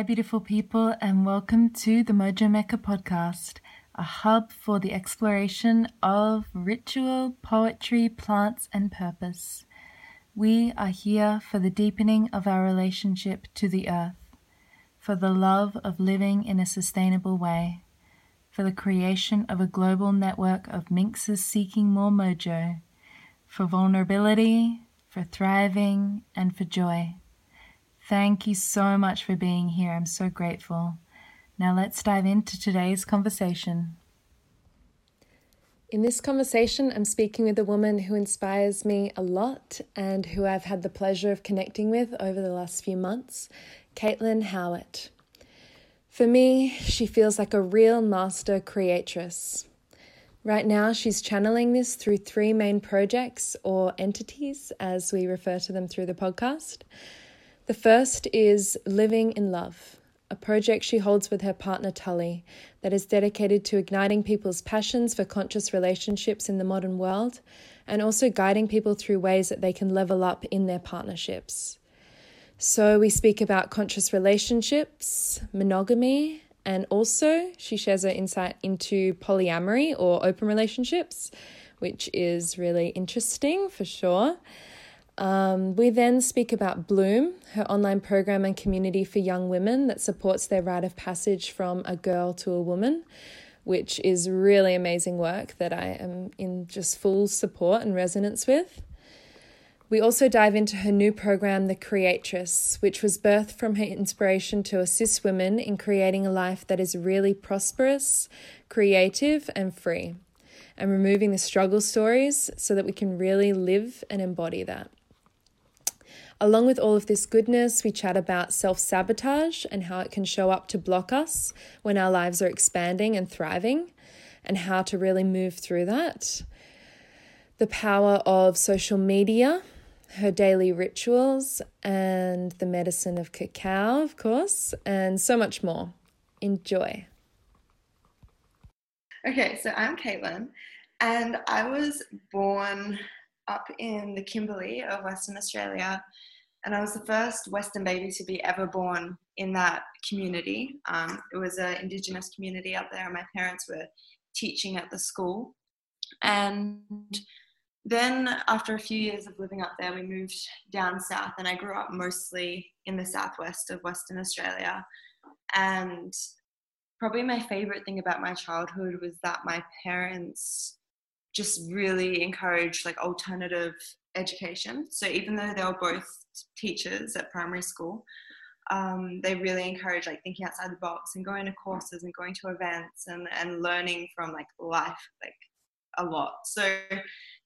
Hi, beautiful people, and welcome to the Mojo Mecca podcast, a hub for the exploration of ritual, poetry, plants, and purpose. We are here for the deepening of our relationship to the earth, for the love of living in a sustainable way, for the creation of a global network of minxes seeking more mojo, for vulnerability, for thriving, and for joy. Thank you so much for being here. I'm so grateful. Now let's dive into today's conversation. In this conversation, I'm speaking with a woman who inspires me a lot and who I've had the pleasure of connecting with over the last few months, Kaitlin Howitt. For me, she feels like a real master creatress. Right now, she's channeling this through three main projects or entities, as we refer to them through the podcast. The first is Living in Love, a project she holds with her partner Tully that is dedicated to igniting people's passions for conscious relationships in the modern world and also guiding people through ways that they can level up in their partnerships. So, we speak about conscious relationships, monogamy, and also she shares her insight into polyamory or open relationships, which is really interesting for sure. Um, we then speak about Bloom, her online program and community for young women that supports their rite of passage from a girl to a woman, which is really amazing work that I am in just full support and resonance with. We also dive into her new program, The Creatress, which was birthed from her inspiration to assist women in creating a life that is really prosperous, creative, and free, and removing the struggle stories so that we can really live and embody that. Along with all of this goodness, we chat about self sabotage and how it can show up to block us when our lives are expanding and thriving, and how to really move through that. The power of social media, her daily rituals, and the medicine of cacao, of course, and so much more. Enjoy. Okay, so I'm Kaitlin, and I was born up in the Kimberley of Western Australia and I was the first Western baby to be ever born in that community. Um, it was an Indigenous community up there, and my parents were teaching at the school. And then, after a few years of living up there, we moved down south, and I grew up mostly in the southwest of Western Australia. And probably my favorite thing about my childhood was that my parents just really encouraged like alternative education. So even though they were both teachers at primary school, um, they really encourage like thinking outside the box and going to courses and going to events and, and learning from like life like a lot. So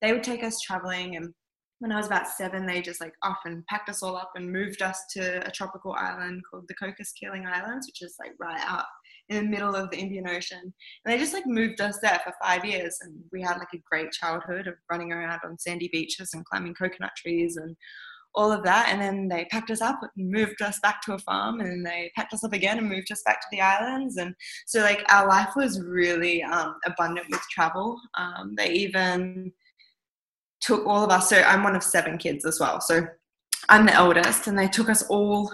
they would take us traveling and when I was about seven, they just like often packed us all up and moved us to a tropical island called the Cocos Keeling Islands, which is like right out in the middle of the Indian Ocean. And they just like moved us there for five years. And we had like a great childhood of running around on sandy beaches and climbing coconut trees and all of that. And then they packed us up and moved us back to a farm and they packed us up again and moved us back to the islands. And so like our life was really um, abundant with travel. Um, they even took all of us, so I'm one of seven kids as well. So I'm the eldest and they took us all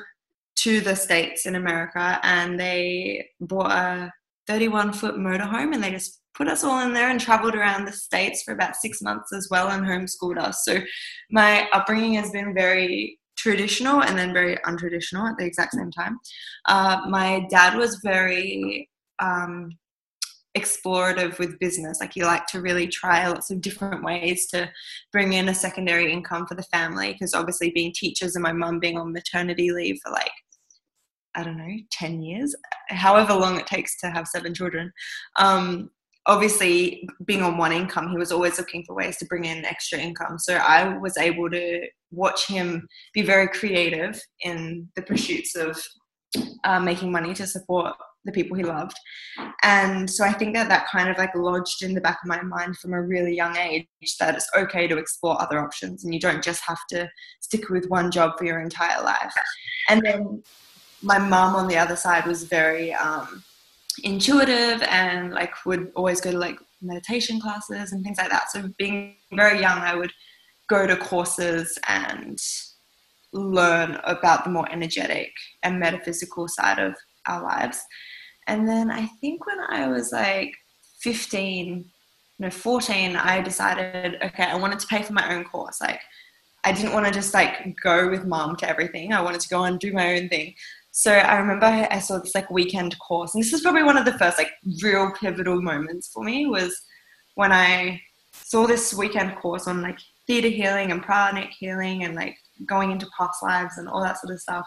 to the States in America and they bought a 31 foot motorhome and they just put us all in there and traveled around the States for about six months as well and homeschooled us. So my upbringing has been very traditional and then very untraditional at the exact same time. Uh, my dad was very um, explorative with business. Like he liked to really try lots of different ways to bring in a secondary income for the family. Because obviously, being teachers and my mum being on maternity leave for like I don't know, 10 years, however long it takes to have seven children. Um, obviously, being on one income, he was always looking for ways to bring in extra income. So I was able to watch him be very creative in the pursuits of uh, making money to support the people he loved. And so I think that that kind of like lodged in the back of my mind from a really young age that it's okay to explore other options and you don't just have to stick with one job for your entire life. And then my mom on the other side was very um, intuitive and like would always go to like meditation classes and things like that. So being very young, I would go to courses and learn about the more energetic and metaphysical side of our lives. And then I think when I was like 15, no, 14, I decided, okay, I wanted to pay for my own course. Like, I didn't want to just like go with mom to everything. I wanted to go and do my own thing. So I remember I saw this like weekend course, and this is probably one of the first like real pivotal moments for me was when I saw this weekend course on like theta healing and pranic healing and like going into past lives and all that sort of stuff.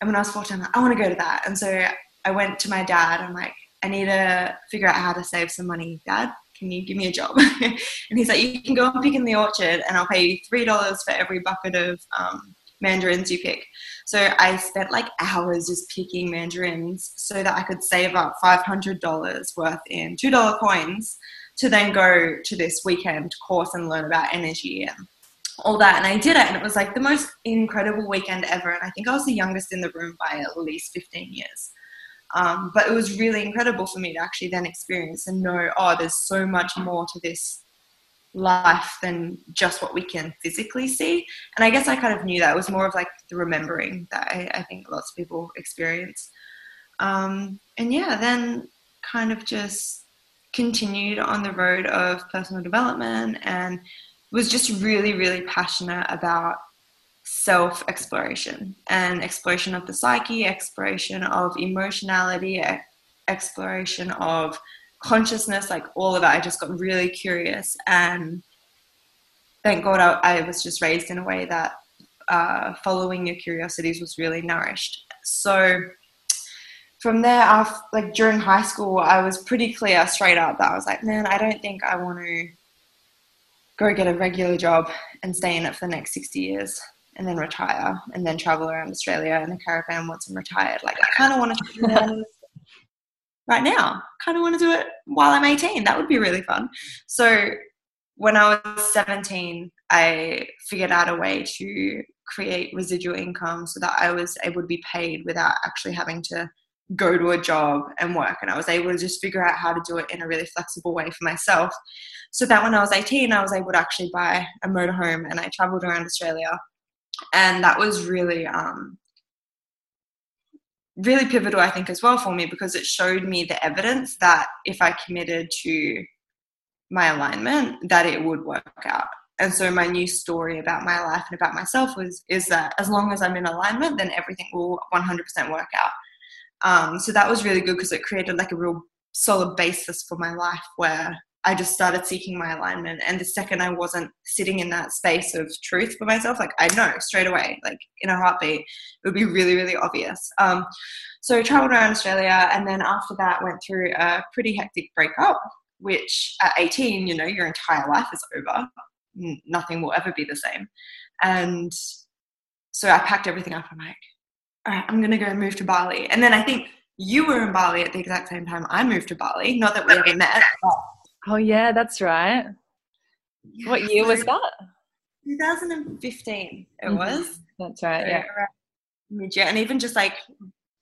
And when I was 14, I'm like, I want to go to that. And so I went to my dad. I'm like, I need to figure out how to save some money, dad. Can you give me a job? and he's like, You can go and pick in the orchard, and I'll pay you $3 for every bucket of um, mandarins you pick. So I spent like hours just picking mandarins so that I could save up $500 worth in $2 coins to then go to this weekend course and learn about energy and all that. And I did it, and it was like the most incredible weekend ever. And I think I was the youngest in the room by at least 15 years. Um, but it was really incredible for me to actually then experience and know, oh, there's so much more to this life than just what we can physically see. And I guess I kind of knew that. It was more of like the remembering that I, I think lots of people experience. Um, and yeah, then kind of just continued on the road of personal development and was just really, really passionate about self exploration and exploration of the psyche, exploration of emotionality, exploration of consciousness, like all of it. I just got really curious. And thank God I, I was just raised in a way that uh, following your curiosities was really nourished. So from there, after, like during high school, I was pretty clear straight up that I was like, man, I don't think I want to go get a regular job and stay in it for the next 60 years and then retire and then travel around Australia in a caravan once I'm retired. Like I kind of want to right now. Kind of want to do it while I'm 18. That would be really fun. So when I was 17, I figured out a way to create residual income so that I was able to be paid without actually having to go to a job and work. And I was able to just figure out how to do it in a really flexible way for myself. So that when I was 18, I was able to actually buy a motorhome and I traveled around Australia. And that was really, um, really pivotal, I think, as well for me because it showed me the evidence that if I committed to my alignment, that it would work out. And so my new story about my life and about myself was is that as long as I'm in alignment, then everything will 100% work out. Um, so that was really good because it created like a real solid basis for my life where I just started seeking my alignment. And the second I wasn't sitting in that space of truth for myself, like I know straight away, like in a heartbeat, it would be really, really obvious. Um, so I traveled around Australia and then after that went through a pretty hectic breakup, which at 18, you know, your entire life is over. Nothing will ever be the same. And so I packed everything up. I'm like, all right, I'm going to go move to Bali. And then I think you were in Bali at the exact same time I moved to Bali. Not that we ever met. Oh, yeah, that's right. Yeah, what year was that? 2015 it mm-hmm. was. That's right, so yeah. And even just like,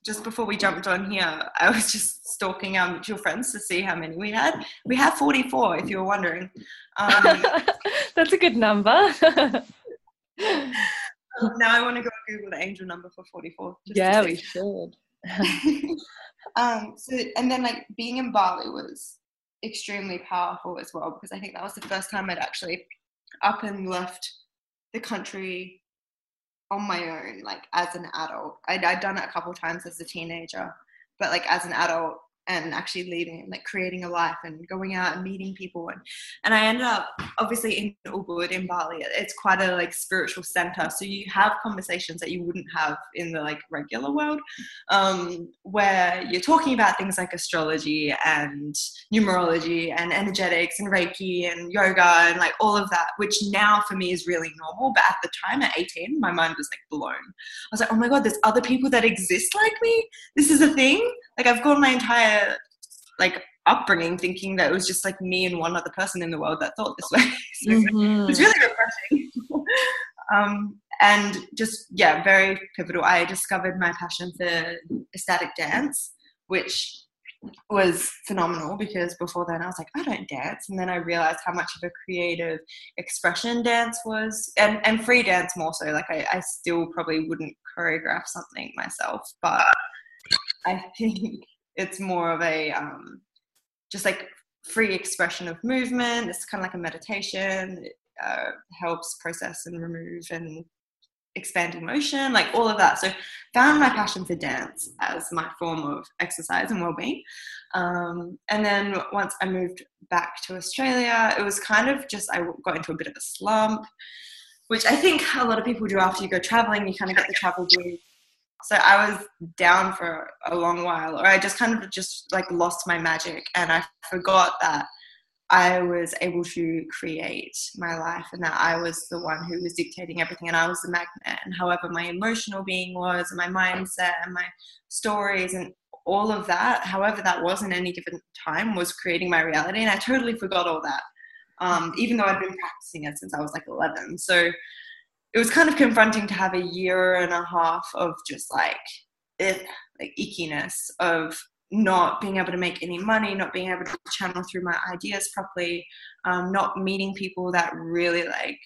just before we jumped on here, I was just stalking our mutual friends to see how many we had. We have 44, if you were wondering. Um, that's a good number. now I want to go Google the angel number for 44. Yeah, we should. um, so, and then like being in Bali was extremely powerful as well because I think that was the first time I'd actually up and left the country on my own, like as an adult. I'd, I'd done it a couple times as a teenager, but like as an adult, and actually leading like creating a life and going out and meeting people. And and I ended up obviously in Ubud in Bali it's quite a like spiritual center. So you have conversations that you wouldn't have in the like regular world um, where you're talking about things like astrology and numerology and energetics and reiki and yoga and like all of that which now for me is really normal. But at the time at 18 my mind was like blown. I was like oh my god there's other people that exist like me? This is a thing like I've gone my entire like upbringing thinking that it was just like me and one other person in the world that thought this way. so mm-hmm. It was really refreshing. um, and just yeah, very pivotal. I discovered my passion for ecstatic dance, which was phenomenal because before then I was like, I don't dance. And then I realized how much of a creative expression dance was and, and free dance more so. Like I, I still probably wouldn't choreograph something myself, but I think it's more of a um, just like free expression of movement. It's kind of like a meditation. It uh, helps process and remove and expand emotion, like all of that. So found my passion for dance as my form of exercise and well-being. Um, and then once I moved back to Australia, it was kind of just I got into a bit of a slump, which I think a lot of people do after you go traveling. You kind of get the travel blues. So I was down for a long while, or I just kind of just like lost my magic, and I forgot that I was able to create my life and that I was the one who was dictating everything and I was the magnet. And however my emotional being was, and my mindset and my stories and all of that, however that was in any given time, was creating my reality. And I totally forgot all that, um, even though I'd been practicing it since I was like 11. So it was kind of confronting to have a year and a half of just like, it, like ickiness of not being able to make any money, not being able to channel through my ideas properly, um, not meeting people that really like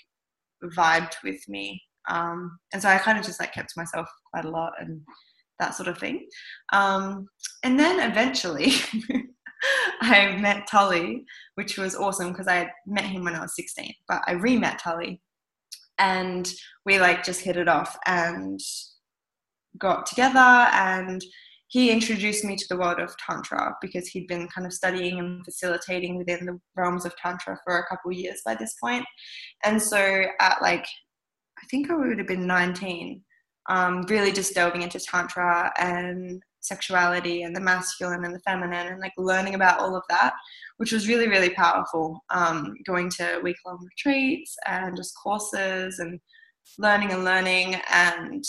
vibed with me. Um, and so I kind of just like kept to myself quite a lot and that sort of thing. Um, and then eventually I met Tully, which was awesome because I met him when I was 16, but I re met Tully and we like just hit it off and got together. And he introduced me to the world of tantra because he'd been kind of studying and facilitating within the realms of tantra for a couple years by this point. And so at like i think i would have been 19 um, really just delving into tantra and sexuality and the masculine and the feminine and like learning about all of that which was really really powerful um, going to week long retreats and just courses and learning and learning and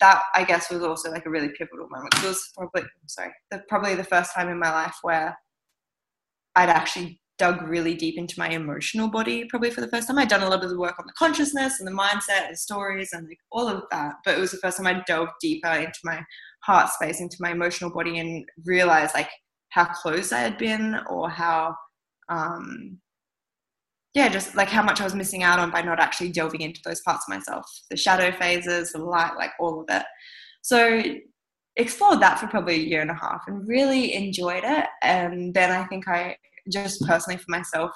that I guess was also like a really pivotal moment. It was probably sorry, the, probably the first time in my life where I'd actually dug really deep into my emotional body. Probably for the first time, I'd done a lot of the work on the consciousness and the mindset and stories and like all of that. But it was the first time I dove deeper into my heart space, into my emotional body, and realized like how close I had been or how um, yeah, just like how much I was missing out on by not actually delving into those parts of myself, the shadow phases, the light, like all of it. So explored that for probably a year and a half and really enjoyed it. And then I think I just personally for myself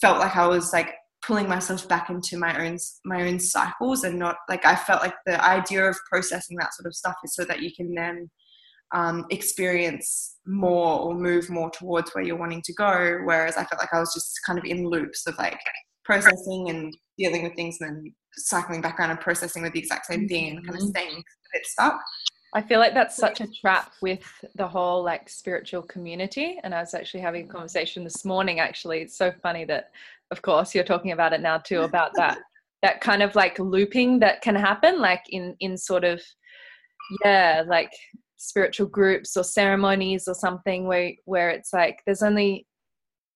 felt like I was like pulling myself back into my own my own cycles and not like I felt like the idea of processing that sort of stuff is so that you can then um, experience more or move more towards where you're wanting to go. Whereas I felt like I was just kind of in loops of like processing and dealing with things and then cycling back around and processing with the exact same thing and kind of mm-hmm. staying a bit stuck. I feel like that's such a trap with the whole like spiritual community. And I was actually having a conversation this morning, actually. It's so funny that, of course, you're talking about it now too, about that, that kind of like looping that can happen, like in, in sort of, yeah, like spiritual groups or ceremonies or something where where it's like there's only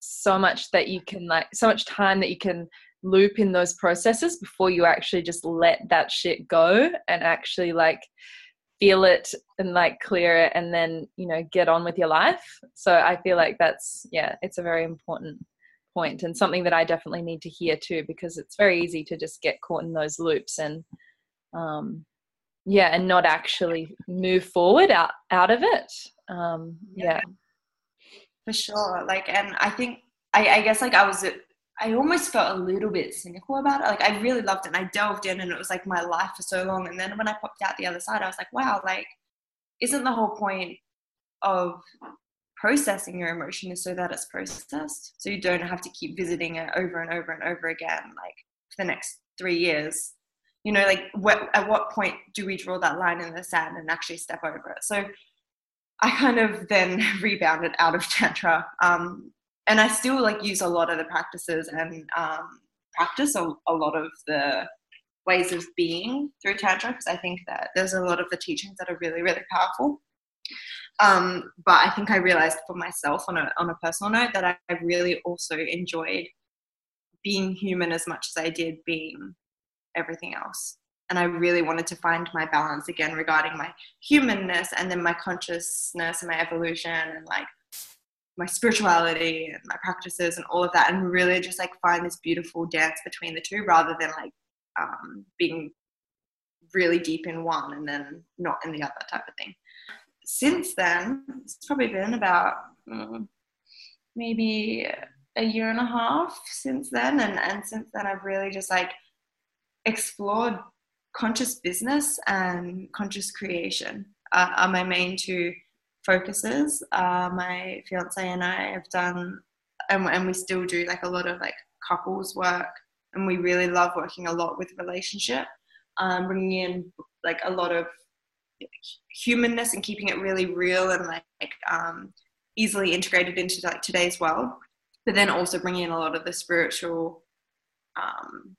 so much that you can like so much time that you can loop in those processes before you actually just let that shit go and actually like feel it and like clear it and then you know get on with your life. So i feel like that's yeah it's a very important point and something that i definitely need to hear too because it's very easy to just get caught in those loops and um yeah and not actually move forward out out of it. Um yeah, yeah. for sure. Like and i think i i guess like i was i almost felt a little bit cynical about it. Like i really loved it and i delved in and it was like my life for so long. And then when i popped out the other side i was like wow like isn't the whole point of processing your emotion is so that it's processed? So you don't have to keep visiting it over and over and over again like for the next three years you know like what at what point do we draw that line in the sand and actually step over it? So i kind of then rebounded out of tantra um, and i still like use a lot of the practices and um, practice a, a lot of the ways of being through tantra because i think that there's a lot of the teachings that are really really powerful. Um, but i think i realized for myself on a, on a personal note that I, I really also enjoyed being human as much as i did being everything else. And I really wanted to find my balance again regarding my humanness and then my consciousness and my evolution and like my spirituality and my practices and all of that and really just like find this beautiful dance between the two rather than like um, being really deep in one and then not in the other type of thing since then it's probably been about mm, maybe a year and a half since then and, and since then i've really just like explored conscious business and conscious creation uh, are my main two focuses. Uh, my fiance and I have done, and, and we still do like a lot of like couples work, and we really love working a lot with relationship, um, bringing in like a lot of humanness and keeping it really real and like um, easily integrated into like today's world, but then also bringing in a lot of the spiritual, um,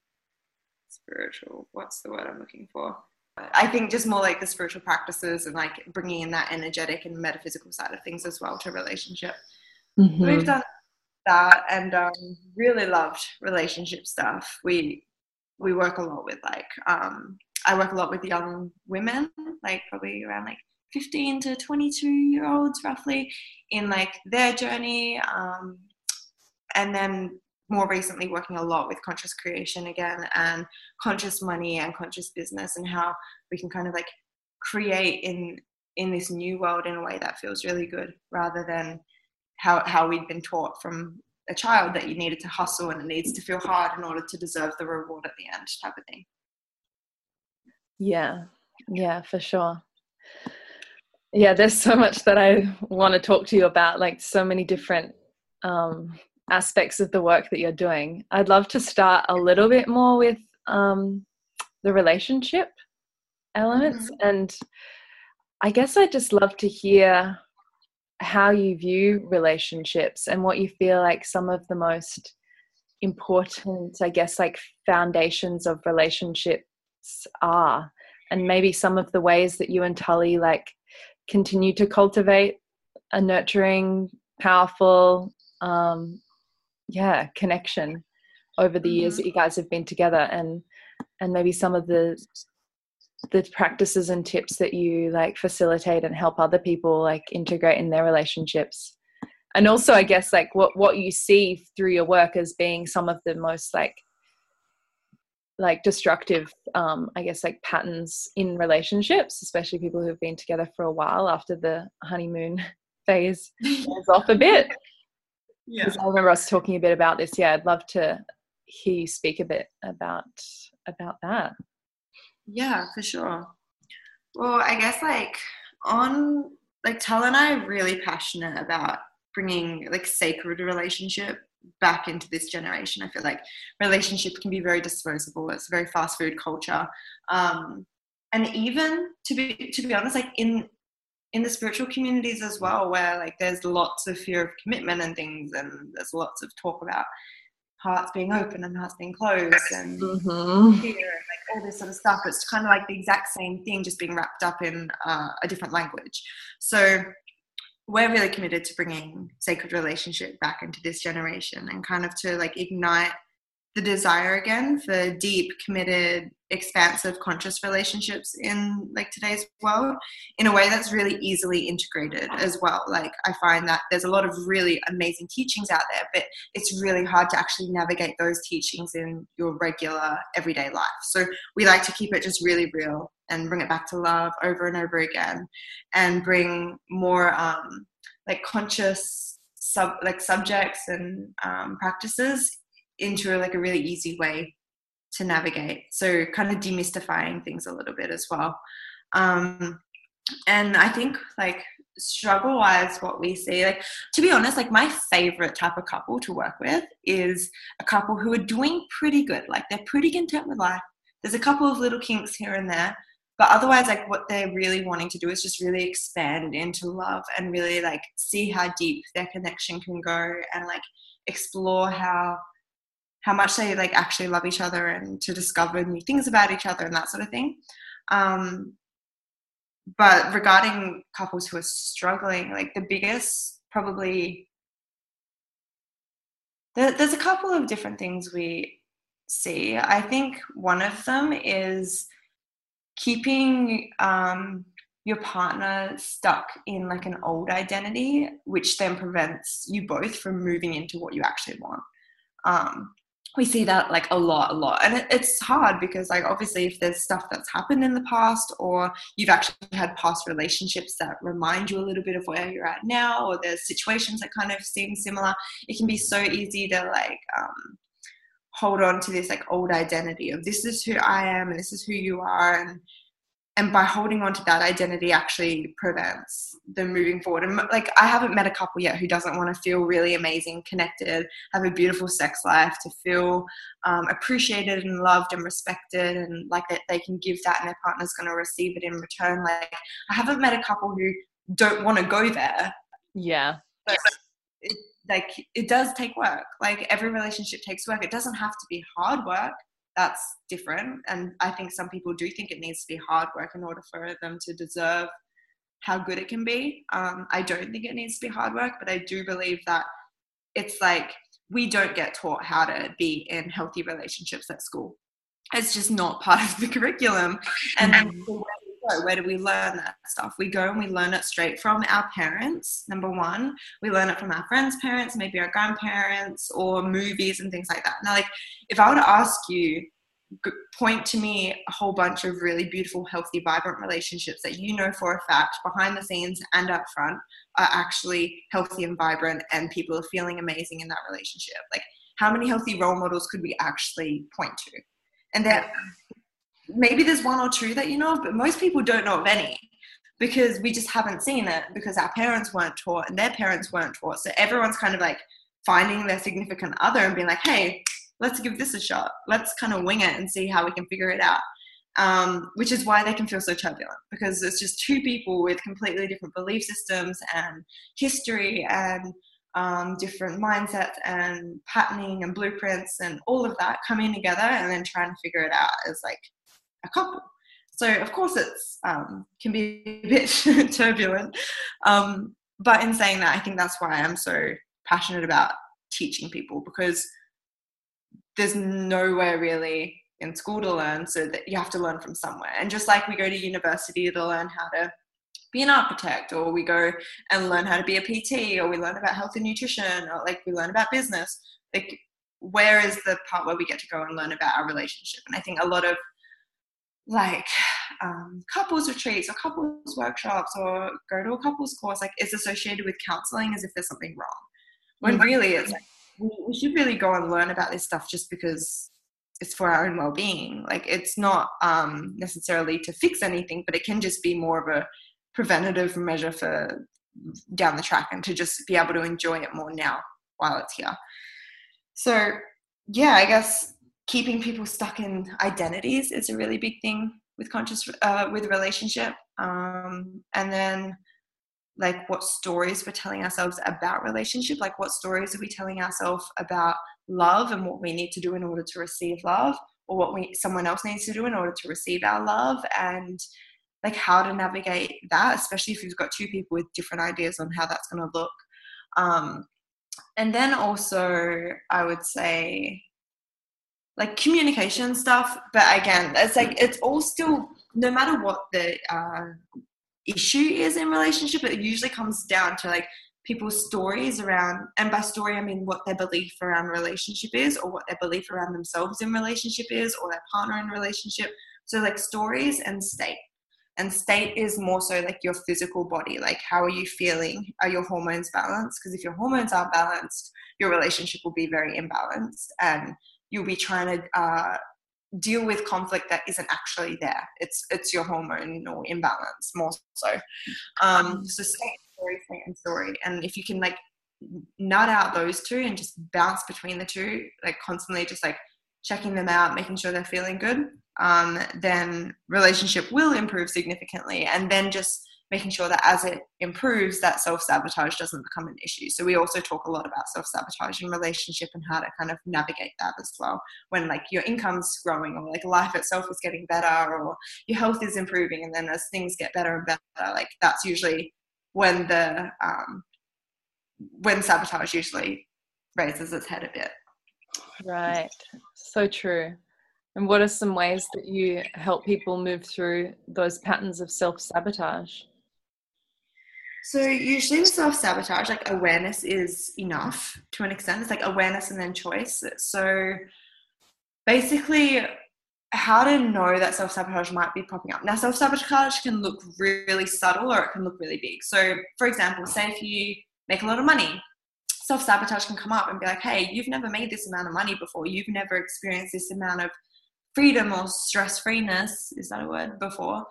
spiritual. What's the word I'm looking for? I think just more like the spiritual practices and like bringing in that energetic and metaphysical side of things as well to relationship. Mm-hmm. We've done that and um, really loved relationship stuff. We we work a lot with like um, I work a lot with young women, like probably around like 15 to 22 year olds roughly in like their journey um, and then more recently working a lot with conscious creation again and conscious money and conscious business and how we can kind of like create in in this new world in a way that feels really good rather than how how we'd been taught from a child that you needed to hustle and it needs to feel hard in order to deserve the reward at the end type of thing. Yeah. Yeah for sure. Yeah there's so much that i want to talk to you about like so many different um aspects of the work that you're doing. I'd love to start a little bit more with um, the relationship elements. Mm-hmm. And I guess I'd just love to hear how you view relationships and what you feel like some of the most important, I guess, like foundations of relationships are. And maybe some of the ways that you and Tully like continue to cultivate a nurturing, powerful, um, yeah connection over the years mm-hmm. that you guys have been together and and maybe some of the the practices and tips that you like facilitate and help other people like integrate in their relationships and also i guess like what what you see through your work as being some of the most like like destructive um i guess like patterns in relationships especially people who've been together for a while after the honeymoon phase goes off a bit yeah. I remember us talking a bit about this. Yeah, I'd love to hear you speak a bit about about that. Yeah, for sure. Well, I guess like on like Tal and I are really passionate about bringing like sacred relationship back into this generation. I feel like relationship can be very disposable. It's a very fast food culture. Um, and even to be to be honest, like in in the spiritual communities as well, where like there's lots of fear of commitment and things, and there's lots of talk about hearts being open and hearts being closed and mm-hmm. fear and like all this sort of stuff. It's kind of like the exact same thing, just being wrapped up in uh, a different language. So we're really committed to bringing sacred relationship back into this generation and kind of to like ignite the desire again for deep, committed, expansive, conscious relationships in like today's world in a way that's really easily integrated as well. Like I find that there's a lot of really amazing teachings out there, but it's really hard to actually navigate those teachings in your regular everyday life. So we like to keep it just really real and bring it back to love over and over again and bring more um, like conscious sub like subjects and um, practices into like a really easy way to navigate. So kind of demystifying things a little bit as well. Um, and I think like struggle wise, what we see, like to be honest, like my favorite type of couple to work with is a couple who are doing pretty good. Like they're pretty content with life. There's a couple of little kinks here and there, but otherwise, like what they're really wanting to do is just really expand into love and really like see how deep their connection can go and like explore how how much they like actually love each other and to discover new things about each other and that sort of thing. Um, but regarding couples who are struggling, like the biggest probably there, there's a couple of different things we see. I think one of them is keeping um, your partner stuck in like an old identity, which then prevents you both from moving into what you actually want. Um, we see that like a lot, a lot. And it, it's hard because, like, obviously, if there's stuff that's happened in the past, or you've actually had past relationships that remind you a little bit of where you're at now, or there's situations that kind of seem similar, it can be so easy to like um, hold on to this like old identity of this is who I am and this is who you are. And and by holding on to that identity actually prevents them moving forward. And like i haven't met a couple yet who doesn't want to feel really amazing connected have a beautiful sex life to feel um, appreciated and loved and respected and like that they can give that and their partner's going to receive it in return. Like i haven't met a couple who don't want to go there. Yeah. But it, like it does take work. Like every relationship takes work. It doesn't have to be hard work that's different. And I think some people do think it needs to be hard work in order for them to deserve how good it can be. Um, I don't think it needs to be hard work, but I do believe that it's like we don't get taught how to be in healthy relationships at school. It's just not part of the curriculum. And mm-hmm go? Where do we learn that stuff? We go and we learn it straight from our parents, number one. We learn it from our friends' parents, maybe our grandparents, or movies and things like that. Now, like, if I were to ask you, point to me a whole bunch of really beautiful, healthy, vibrant relationships that you know for a fact, behind the scenes and up front, are actually healthy and vibrant, and people are feeling amazing in that relationship. Like, how many healthy role models could we actually point to? And that maybe there's one or two that you know of, but most people don't know of any because we just haven't seen it because our parents weren't taught and their parents weren't taught. So everyone's kind of like finding their significant other and being like, hey, let's give this a shot. Let's kind of wing it and see how we can figure it out. Um, which is why they can feel so turbulent because it's just two people with completely different belief systems and history and um, different mindsets and patterning and blueprints and all of that coming together and then trying to figure it out is like a couple. So of course it's um, can be a bit turbulent, um, but in saying that, I think that's why I'm so passionate about teaching people because there's nowhere really in school to learn, so that you have to learn from somewhere. And just like we go to university to learn how to be an architect, or we go and learn how to be a PT, or we learn about health and nutrition, or like we learn about business. Like, where is the part where we get to go and learn about our relationship? And I think a lot of like um, couples retreats or couples workshops or go to a couples course like it's associated with counseling as if there's something wrong. When mm-hmm. really it's like we should really go and learn about this stuff just because it's for our own well-being. Like it's not um, necessarily to fix anything but it can just be more of a preventative measure for down the track and to just be able to enjoy it more now while it's here. So yeah i guess keeping people stuck in identities is a really big thing with conscious uh, with relationship. Um, and then like what stories we're telling ourselves about relationship like what stories are we telling ourselves about love and what we need to do in order to receive love or what we someone else needs to do in order to receive our love? And like how to navigate that especially if you've got two people with different ideas on how that's going to look. Um, and then also i would say like communication stuff but again it's like it's all still no matter what the uh, issue is in relationship it usually comes down to like people's stories around and by story i mean what their belief around relationship is or what their belief around themselves in relationship is or their partner in relationship. So like stories and state and state is more so like your physical body like how are you feeling? Are your hormones balanced? Because if your hormones aren't balanced your relationship will be very imbalanced and you'll be trying to uh, deal with conflict that isn't actually there. It's it's your hormonal imbalance more so. Um, so state story, and story, and if you can like nut out those two and just bounce between the two, like constantly just like checking them out, making sure they're feeling good, um, then relationship will improve significantly. And then just making sure that as it improves, that self sabotage doesn't become an issue. So we also talk a lot about self sabotage in relationship and how to kind of navigate that as well. When like your income's growing or like life itself is getting better or your health is improving, and then as things get better and better, like that's usually when the um, when sabotage usually raises its head a bit. Right. So true. And what are some ways that you help people move through those patterns of self sabotage? So usually with self sabotage, like awareness is enough to an extent. It's like awareness and then choice. So basically, how to know that self sabotage might be popping up. Now, self sabotage can look really subtle or it can look really big. So, for example, say if you make a lot of money, self sabotage can come up and be like, hey, you've never made this amount of money before. You've never experienced this amount of freedom or stress freeness is that a word before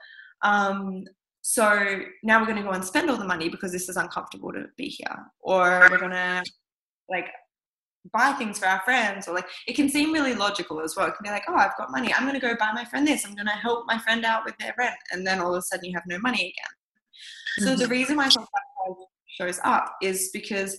um, so now we're going to go and spend all the money because this is uncomfortable to be here. Or we're going to like buy things for our friends or like it can seem really logical as well. It can be like oh i've got money. I'm going to go buy my friend this. I'm going to help my friend out with their rent. And then all of a sudden you have no money again. So the mm-hmm. reason why shows up is because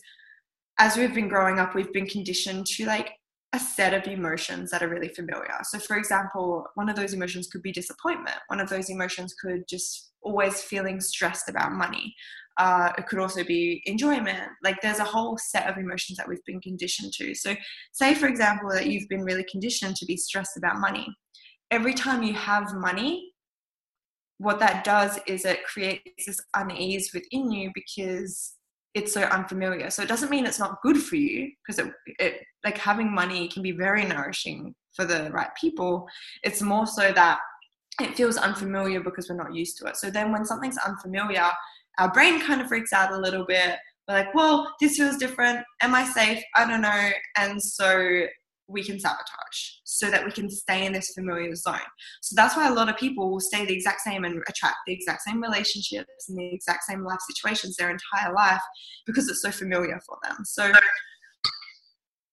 as we've been growing up we've been conditioned to like a set of emotions that are really familiar. So, for example, one of those emotions could be disappointment. One of those emotions could just always feeling stressed about money. Uh, it could also be enjoyment. Like, there's a whole set of emotions that we've been conditioned to. So, say, for example, that you've been really conditioned to be stressed about money. Every time you have money, what that does is it creates this unease within you because it's so unfamiliar. So it doesn't mean it's not good for you because it, it like having money can be very nourishing for the right people. It's more so that it feels unfamiliar because we're not used to it. So then when something's unfamiliar, our brain kind of freaks out a little bit. We're like, well, this feels different. Am I safe? I don't know. And so we can sabotage so that we can stay in this familiar zone. So that's why a lot of people will stay the exact same and attract the exact same relationships and the exact same life situations their entire life because it's so familiar for them. So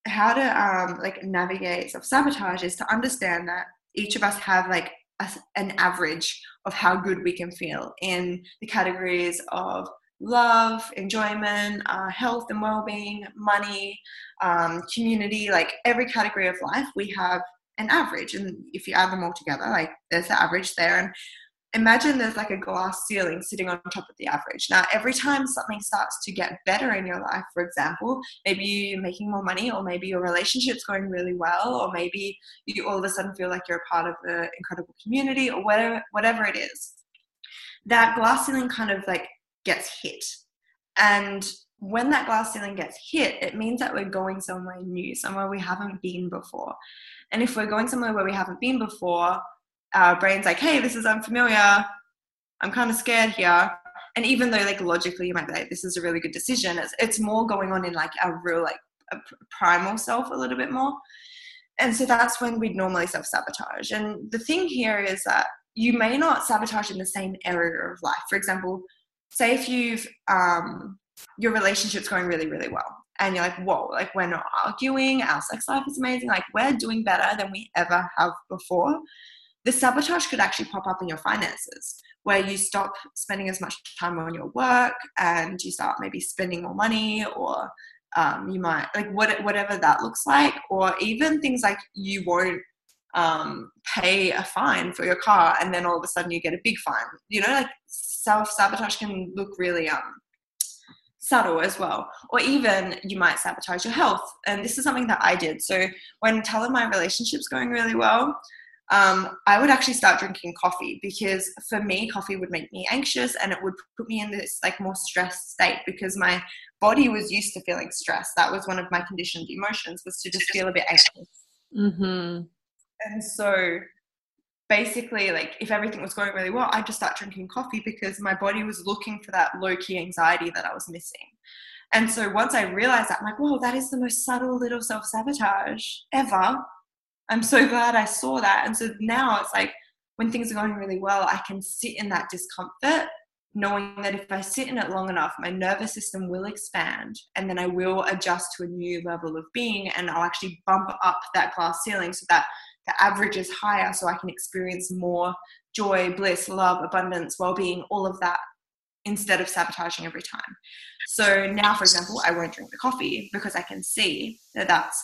how to um, like navigate self sabotage is to understand that each of us have like a, an average of how good we can feel in the categories of love, enjoyment, uh, health and well-being, money, um, community, like every category of life, we have an average. And if you add them all together, like there's the average there. And imagine there's like a glass ceiling sitting on top of the average. Now, every time something starts to get better in your life, for example, maybe you're making more money, or maybe your relationship's going really well, or maybe you all of a sudden feel like you're a part of an incredible community, or whatever, whatever it is. That glass ceiling kind of like gets hit. And when that glass ceiling gets hit, it means that we're going somewhere new, somewhere we haven't been before. And if we're going somewhere where we haven't been before, our brain's like, hey, this is unfamiliar. I'm kind of scared here. And even though, like, logically, you might be like, this is a really good decision, it's, it's more going on in like our real, like, primal self a little bit more. And so that's when we'd normally self sabotage. And the thing here is that you may not sabotage in the same area of life. For example, say if you've um, your relationship's going really really well and you're like whoa like we're not arguing our sex life is amazing like we're doing better than we ever have before the sabotage could actually pop up in your finances where you stop spending as much time on your work and you start maybe spending more money or um, you might like what, whatever that looks like or even things like you won't um, pay a fine for your car and then all of a sudden you get a big fine you know like self sabotage can look really um, subtle as well or even you might sabotage your health and this is something that i did so when telling my relationship's going really well um, I would actually start drinking coffee because for me, coffee would make me anxious and it would put me in this like more stressed state because my body was used to feeling stressed. That was one of my conditioned emotions was to just feel a bit anxious. Mm-hmm. And so basically like if everything was going really well i'd just start drinking coffee because my body was looking for that low-key anxiety that i was missing. And so once i realized that i'm like whoa that is the most subtle little self-sabotage ever. I'm so glad i saw that. And so now it's like when things are going really well i can sit in that discomfort knowing that if i sit in it long enough my nervous system will expand and then i will adjust to a new level of being and i'll actually bump up that glass ceiling so that the average is higher so I can experience more joy, bliss, love, abundance, well being, all of that instead of sabotaging every time. So now, for example, I won't drink the coffee because I can see that that's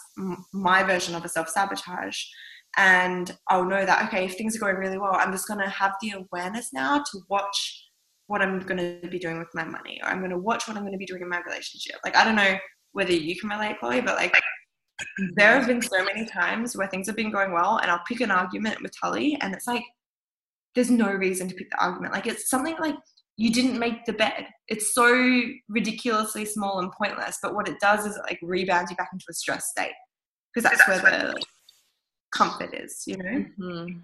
my version of a self sabotage. And I'll know that, okay, if things are going really well, I'm just going to have the awareness now to watch what I'm going to be doing with my money, or I'm going to watch what I'm going to be doing in my relationship. Like, I don't know whether you can relate, Chloe, but like there have been so many times where things have been going well and I'll pick an argument with Tully and it's like there's no reason to pick the argument. Like it's something like you didn't make the bed. It's so ridiculously small and pointless, but what it does is it like rebounds you back into a stress state because that's, that's, where the comfort is, you know. Mm-hmm.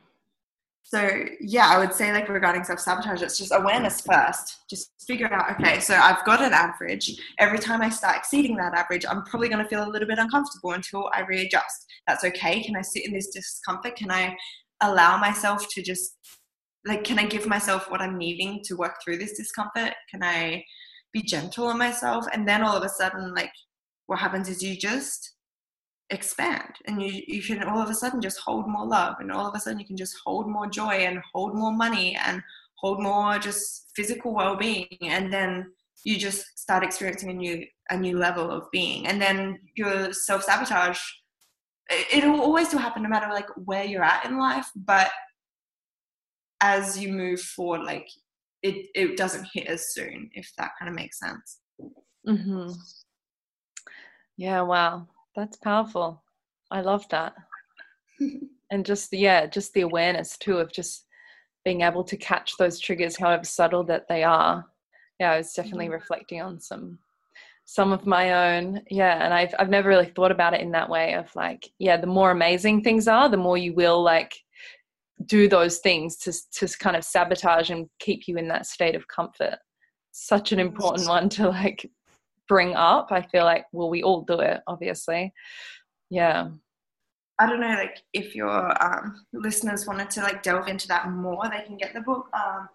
So yeah, I would say like regarding self sabotage, it's just awareness first. Just figure out okay, so I've got an average. Every time I start exceeding that average, I'm probably going to feel a little bit uncomfortable until I readjust. That's okay. Can I sit in this discomfort? Can I allow myself to just like can i give myself what i'm needing to work through this discomfort can i be gentle on myself and then all of a sudden like what happens is you just expand and you you can all of a sudden just hold more love and all of a sudden you can just hold more joy and hold more money and hold more just physical well-being and then you just start experiencing a new a new level of being and then your self-sabotage it'll always still happen no matter like where you're at in life but as you move forward, like it, it doesn't hit as soon, if that kind of makes sense. Mm-hmm. Yeah, wow. That's powerful. I love that. and just, yeah, just the awareness too of just being able to catch those triggers, however subtle that they are. Yeah, I was definitely mm-hmm. reflecting on some some of my own yeah and I've, I've never really thought about it in that way of like yeah the more amazing things are the more you will like do those things to to kind of sabotage and keep you in that state of comfort such an important one to like bring up i feel like well we all do it obviously yeah i don't know like if your um, listeners wanted to like delve into that more they can get the book um,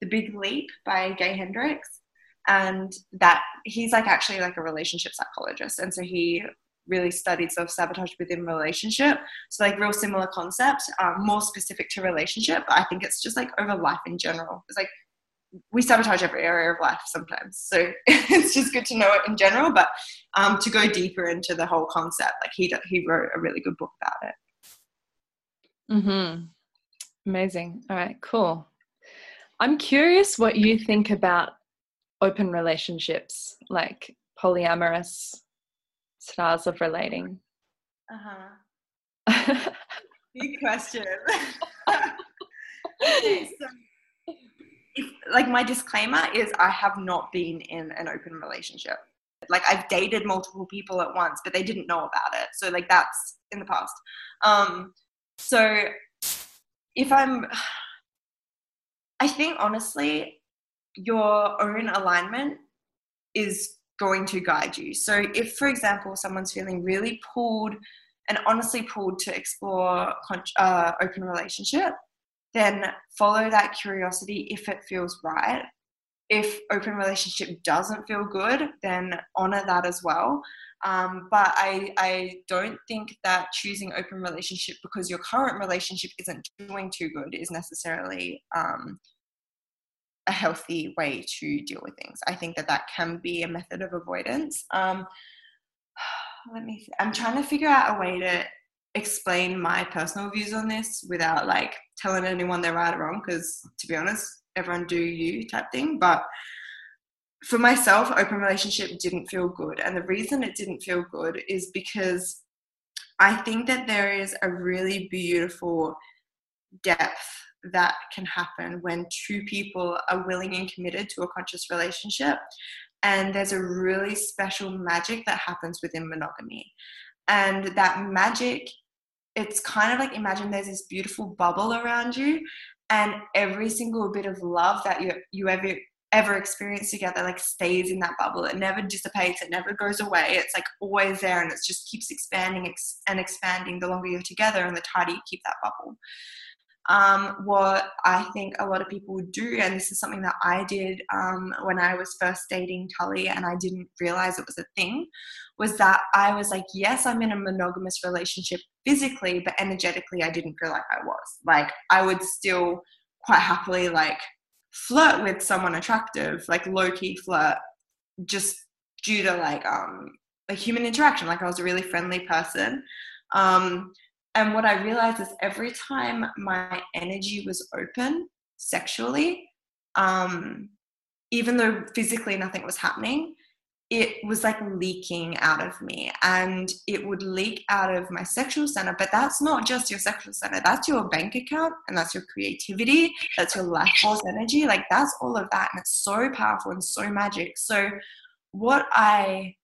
the big leap by gay hendricks and that he's like actually like a relationship psychologist and so he really studied self sabotage within relationship. So like real similar concept, um, more specific to relationship. But I think it's just like over life in general. It's like we sabotage every area of life sometimes. So it's just good to know it in general. But um, to go deeper into the whole concept, like he he wrote a really good book about it. Hmm. Amazing. All right. Cool. I'm curious what you think about open relationships, like polyamorous styles of relating? Uh huh. Big question. so, if, like my disclaimer is I have not been in an open relationship. Like I've dated multiple people at once, but they didn't know about it. So like that's in the past. Um, so if I'm, I think honestly, your own alignment is going to guide you. So, if, for example, someone's feeling really pulled and honestly pulled to explore uh, open relationship, then follow that curiosity if it feels right. If open relationship doesn't feel good, then honor that as well. Um, but I, I don't think that choosing open relationship because your current relationship isn't doing too good is necessarily um, a healthy way to deal with things. I think that that can be a method of avoidance. Um, let me. I'm trying to figure out a way to explain my personal views on this without like telling anyone they're right or wrong. Because to be honest, everyone do you type thing. But for myself, open relationship didn't feel good, and the reason it didn't feel good is because I think that there is a really beautiful depth that can happen when two people are willing and committed to a conscious relationship. And there's a really special magic that happens within monogamy. And that magic, it's kind of like imagine there's this beautiful bubble around you, and every single bit of love that you, you ever ever experience together like stays in that bubble. It never dissipates it never goes away. It's like always there and it just keeps expanding and expanding the longer you're together and the tighter you keep that bubble um, what I think a lot of people do, and this is something that I did um, when I was first dating Tully and I didn't realize it was a thing, was that I was like, yes, I'm in a monogamous relationship physically, but energetically, I didn't feel like I was. Like, I would still quite happily like flirt with someone attractive, like low key flirt, just due to like um, a human interaction. Like, I was a really friendly person. Um, and what I realized is every time my energy was open sexually, um, even though physically nothing was happening, it was like leaking out of me. And it would leak out of my sexual center. But that's not just your sexual center. That's your bank account and that's your creativity. That's your life force energy. Like that's all of that. And it's so powerful and so magic. So what i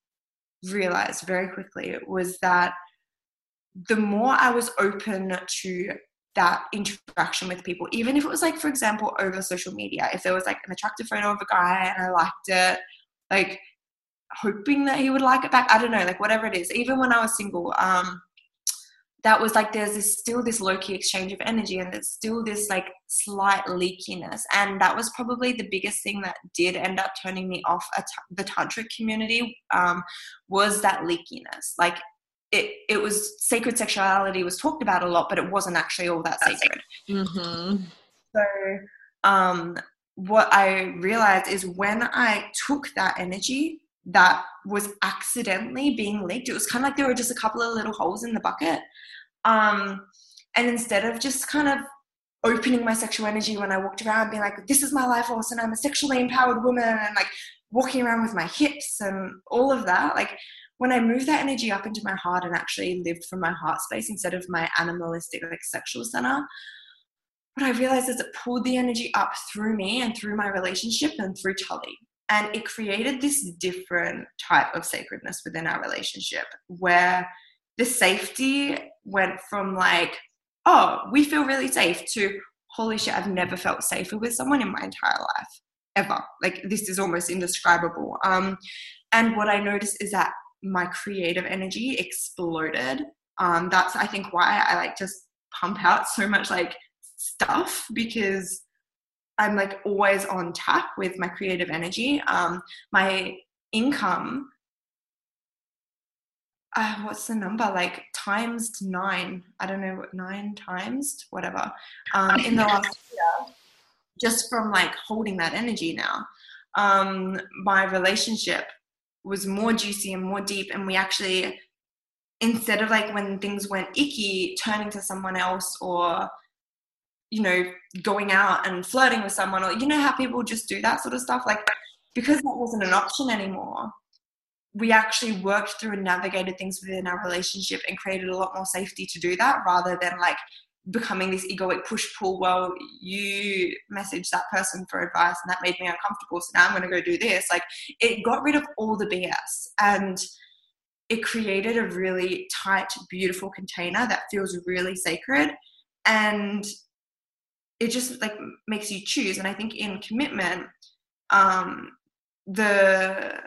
realized very quickly was that the more i was open to that interaction with people even if it was like for example over social media if there was like an attractive photo of a guy and i liked it like hoping that he would like it back. I don't know, like whatever it is. Even when I was single, um, that was like there's this still this low key exchange of energy, and there's still this like slight leakiness, and that was probably the biggest thing that did end up turning me off the tantric community um, was that leakiness. Like it, it was sacred sexuality was talked about a lot, but it wasn't actually all that sacred. Mm-hmm. So um, what I realized is when I took that energy that was accidentally being leaked. It was kind of like there were just a couple of little holes in the bucket. Um, and instead of just kind of opening my sexual energy when I walked around, being like, this is my life force and I'm a sexually empowered woman, and like walking around with my hips and all of that, like when I moved that energy up into my heart and actually lived from my heart space instead of my animalistic, like sexual center, what I realized is it pulled the energy up through me and through my relationship and through Tully. And it created this different type of sacredness within our relationship where the safety went from like, oh, we feel really safe to holy shit, I've never felt safer with someone in my entire life ever. Like this is almost indescribable. Um, and what I noticed is that my creative energy exploded. Um, that's I think why I like just pump out so much like stuff because I'm like always on tap with my creative energy. Um, my income, uh, what's the number? Like times nine. I don't know what nine times, whatever. Um, in the last year, just from like holding that energy now. Um, my relationship was more juicy and more deep, and we actually, instead of like when things went icky, turning to someone else or you know, going out and flirting with someone, or you know how people just do that sort of stuff. Like, because that wasn't an option anymore, we actually worked through and navigated things within our relationship and created a lot more safety to do that rather than like becoming this egoic push pull. Well, you messaged that person for advice and that made me uncomfortable. So now I'm going to go do this. Like, it got rid of all the BS and it created a really tight, beautiful container that feels really sacred. And it just like makes you choose and i think in commitment um the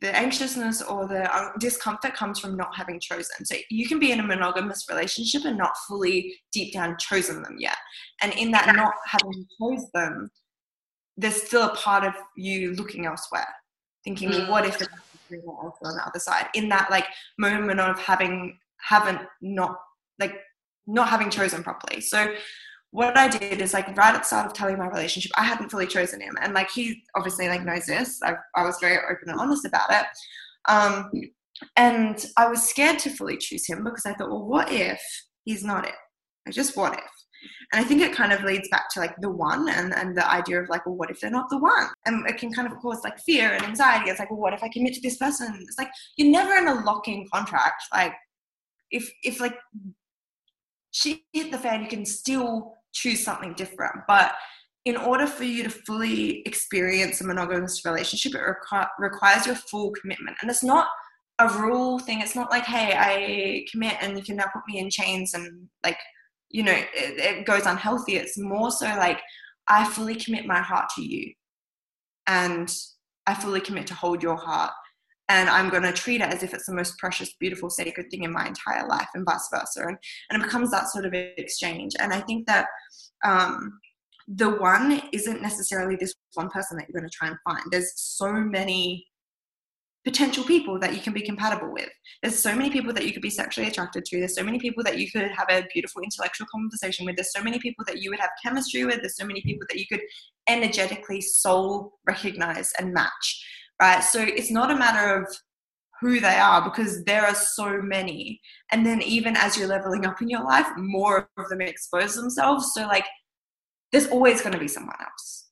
the anxiousness or the discomfort comes from not having chosen. So you can be in a monogamous relationship and not fully deep down chosen them yet. And in that not having chosen them, there's still a part of you looking elsewhere, thinking, well, what if there's on the other side? In that like moment of having haven't not like not having chosen properly. So what I did is like right at the start of telling my relationship, I hadn't fully chosen him, and like he obviously like knows this. I, I was very open and honest about it, um, and I was scared to fully choose him because I thought, well, what if he's not it? Like, just what if? And I think it kind of leads back to like the one and, and the idea of like, well, what if they're not the one? And it can kind of cause like fear and anxiety. It's like, well, what if I commit to this person? It's like you're never in a lock-in contract. Like if if like she hit the fan, you can still choose something different. But in order for you to fully experience a monogamous relationship, it requ- requires your full commitment. And it's not a rule thing. It's not like, hey, I commit and you can now put me in chains and like, you know, it, it goes unhealthy. It's more so like, I fully commit my heart to you. And I fully commit to hold your heart. And I'm going to treat it as if it's the most precious, beautiful, sacred thing in my entire life, and vice versa. And, and it becomes that sort of exchange. And I think that um, the one isn't necessarily this one person that you're going to try and find. There's so many potential people that you can be compatible with. There's so many people that you could be sexually attracted to. There's so many people that you could have a beautiful intellectual conversation with. There's so many people that you would have chemistry with. There's so many people that you could energetically soul recognize and match. Right. So it's not a matter of who they are because there are so many. And then even as you're leveling up in your life, more of them expose themselves. So like there's always going to be someone else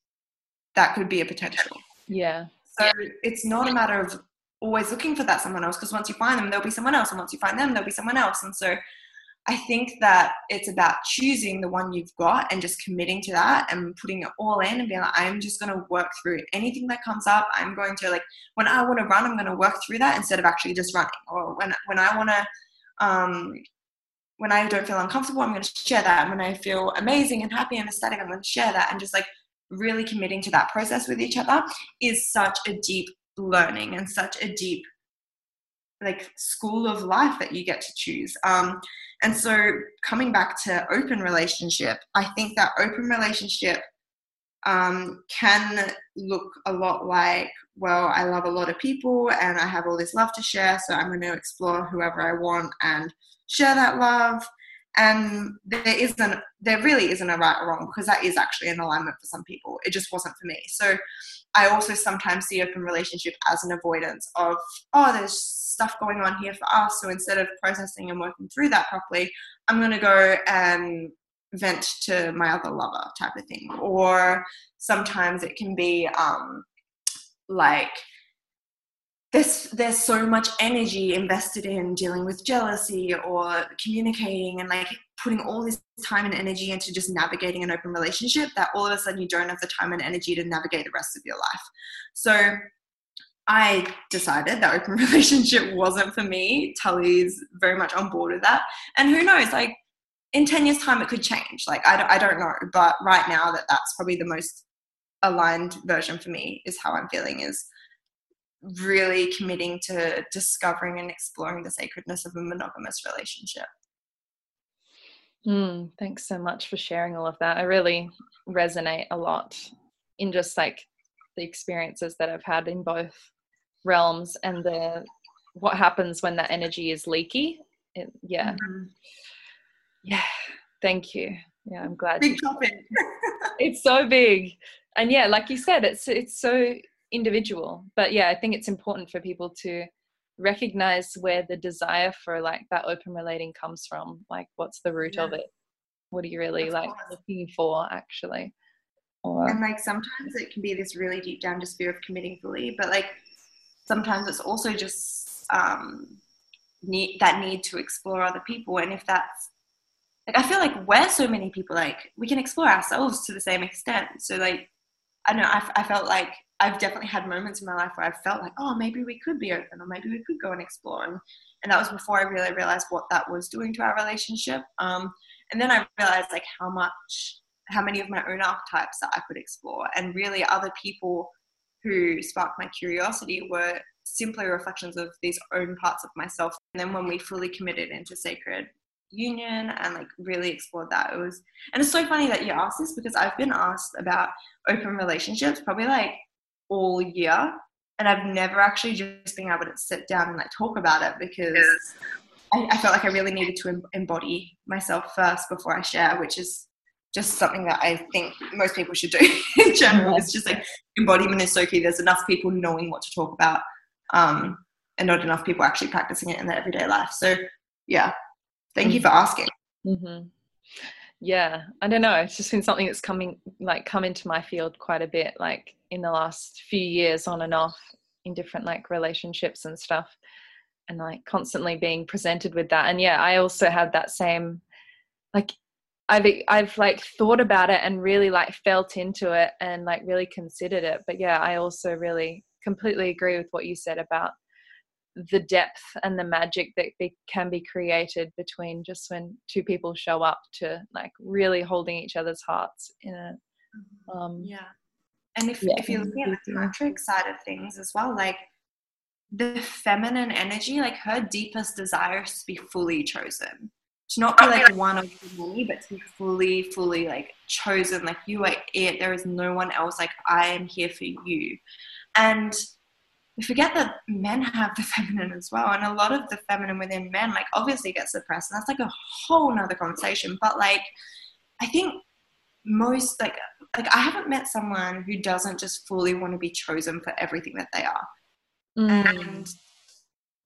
that could be a potential. Yeah. So it's not a matter of always looking for that someone else because once you find them there'll be someone else and once you find them there'll be someone else and so I think that it's about choosing the one you've got and just committing to that and putting it all in and being like, I'm just going to work through anything that comes up. I'm going to like, when I want to run, I'm going to work through that instead of actually just running. Or when, when I want to, um, when I don't feel uncomfortable, I'm going to share that. And when I feel amazing and happy and ecstatic, I'm going to share that. And just like really committing to that process with each other is such a deep learning and such a deep like school of life that you get to choose. Um, and so coming back to open relationship, I think that open relationship um, can look a lot like, well, I love a lot of people and I have all this love to share, so I'm going to explore whoever I want and share that love. And there isn't, there really isn't a right or wrong because that is actually an alignment for some people. It just wasn't for me. So I also sometimes see open relationship as an avoidance of, oh, there's stuff going on here for us. So instead of processing and working through that properly, I'm going to go and vent to my other lover type of thing. Or sometimes it can be um, like, there's there's so much energy invested in dealing with jealousy or communicating and like putting all this time and energy into just navigating an open relationship that all of a sudden you don't have the time and energy to navigate the rest of your life so I decided that open relationship wasn't for me. Tully's very much on board with that. And who knows, like in 10 years' time, it could change. Like, I don't, I don't know. But right now, that that's probably the most aligned version for me, is how I'm feeling, is really committing to discovering and exploring the sacredness of a monogamous relationship. Mm, thanks so much for sharing all of that. I really resonate a lot in just like the experiences that I've had in both realms and the what happens when that energy is leaky. It, yeah. Mm-hmm. Yeah. Thank you. Yeah, I'm glad. Big topic. it's so big. And yeah, like you said, it's it's so individual. But yeah i think it's important for people to recognize where the desire for like that open relating comes from. Like what's the root yeah. of it? What are you really of like course. looking for actually? Or, and like sometimes it can be this really deep down despair of committing fully but like sometimes it's also just um need that need to explore other people. And if that's like i feel like we're so many people like we can explore ourselves to the same extent. So like i know I, I felt like I've definitely had moments in my life where I've felt like, oh, maybe we could be open or maybe we could go and explore. And, and that was before I really realized what that was doing to our relationship. Um, and then I realized like how much, how many of my own archetypes that I could explore. And really other people who sparked my curiosity were simply reflections of these own parts of myself. And then when we fully committed into sacred union and like really explored that, it was, and it's so funny that you asked this because I've been asked about open relationships probably like all year and I've never actually just been able to sit down and like talk about it because I, I, felt like I really needed to embody myself first before I share, which is just something that I think most people should do in general. It's just like embodiment is so key. There's enough people knowing what to talk about, um, and not enough people actually practicing it in their everyday life. So, yeah, thank you for asking. Mm-hmm. Yeah, I don't know. It's just been something that's coming like come into my field quite a bit. Like in the last few years on and off in different like relationships and stuff and like constantly being presented with that. And yeah i also have that same like i've i've like thought about it and really like felt into it and like really considered it. But yeah i also really completely agree with what you said about the depth and the magic that be, can be created between just when two people show up to like really holding each other's hearts in a um yeah and if, yeah. if you're looking at the tantric side of things as well, like the feminine energy, like her deepest desire is to be fully chosen. To not be oh, like one of many, but to be fully, fully like chosen. Like you are it. There is no one else. Like I am here for you. And we forget that men have the feminine as well. And a lot of the feminine within men, like obviously gets suppressed. And that's like a whole nother conversation. But like I think most like like I haven't met someone who doesn't just fully want to be chosen for everything that they are. Mm. And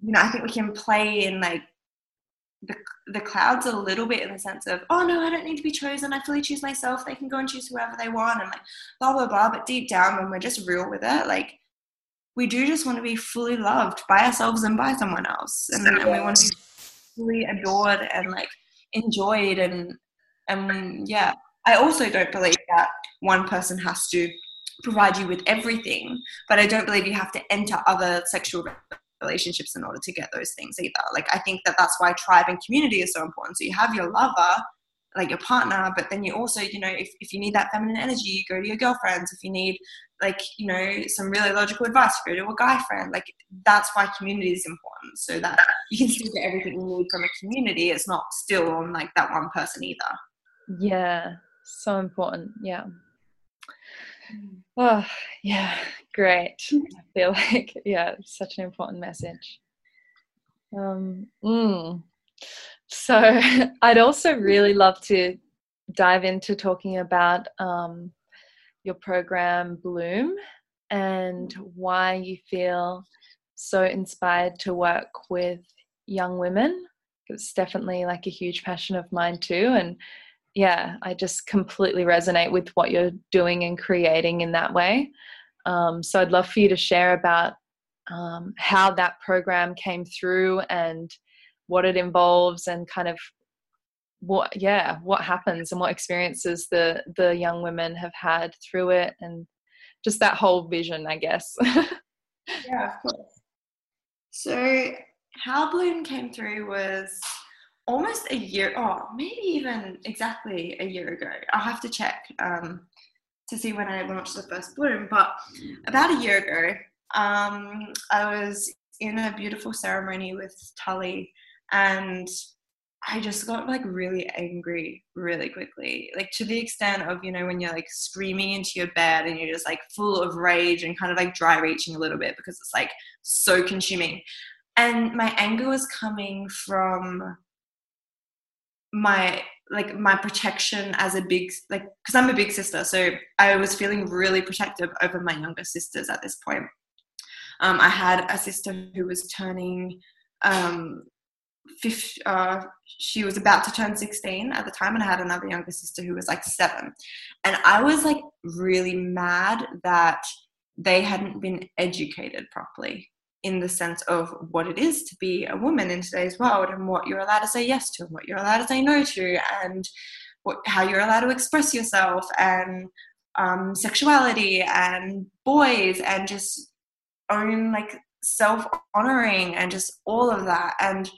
you know, I think we can play in like the the clouds a little bit in the sense of, oh no, I don't need to be chosen. I fully choose myself. They can go and choose whoever they want, and like blah blah blah. But deep down, when we're just real with it, like we do just want to be fully loved by ourselves and by someone else and, and we want to be fully adored and like enjoyed and and yeah i also don't believe that one person has to provide you with everything but i don't believe you have to enter other sexual relationships in order to get those things either. Like i think that that's why tribe and community is so important. So you have your lover like your partner but then you also you know if, if you need that feminine energy you go to your girlfriends. If you need like you know some really logical advice go to a guy friend. Like that's why community is important so that you can still get everything you need from a community. It's not still on like that one person either. Yeah so important yeah oh yeah great i feel like yeah such an important message um mm. So I'd also really love to dive into talking about um, your program Bloom and why you feel so inspired to work with young women. It's definitely like a huge passion of mine too. And yeah, I just completely resonate with what you're doing and creating in that way. Um, so I'd love for you to share about um, how that program came through and what it involves and kind of what yeah what happens and what experiences the the young women have had through it and just that whole vision i guess yeah of course so how bloom came through was almost a year oh maybe even exactly a year ago i'll have to check um, to see when i launched the first bloom but about a year ago um, i was in a beautiful ceremony with tully and I just got like really angry really quickly, like to the extent of, you know, when you're like screaming into your bed and you're just like full of rage and kind of like dry reaching a little bit because it's like so consuming. And my anger was coming from my like my protection as a big like because I'm a big sister, so I was feeling really protective over my younger sisters at this point. Um, I had a sister who was turning um, uh, she was about to turn 16 at the time and i had another younger sister who was like seven and i was like really mad that they hadn't been educated properly in the sense of what it is to be a woman in today's world and what you're allowed to say yes to and what you're allowed to say no to and what, how you're allowed to express yourself and um, sexuality and boys and just own like self honoring and just all of that. And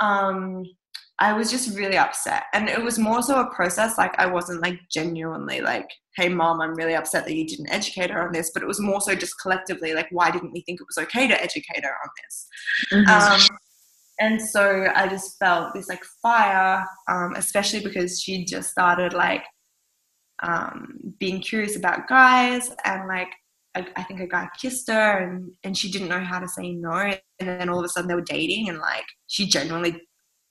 um, I was just really upset. And it was more so a process. Like, I wasn't like genuinely like, hey, mom, I'm really upset that you didn't educate her on this. But it was more so just collectively, like, why didn't we think it was okay to educate her on this? Mm-hmm. Um, and so I just felt this like fire, um, especially because she just started like um, being curious about guys and like I think a guy kissed her and, and she didn't know how to say no. And then all of a sudden they were dating and like she genuinely,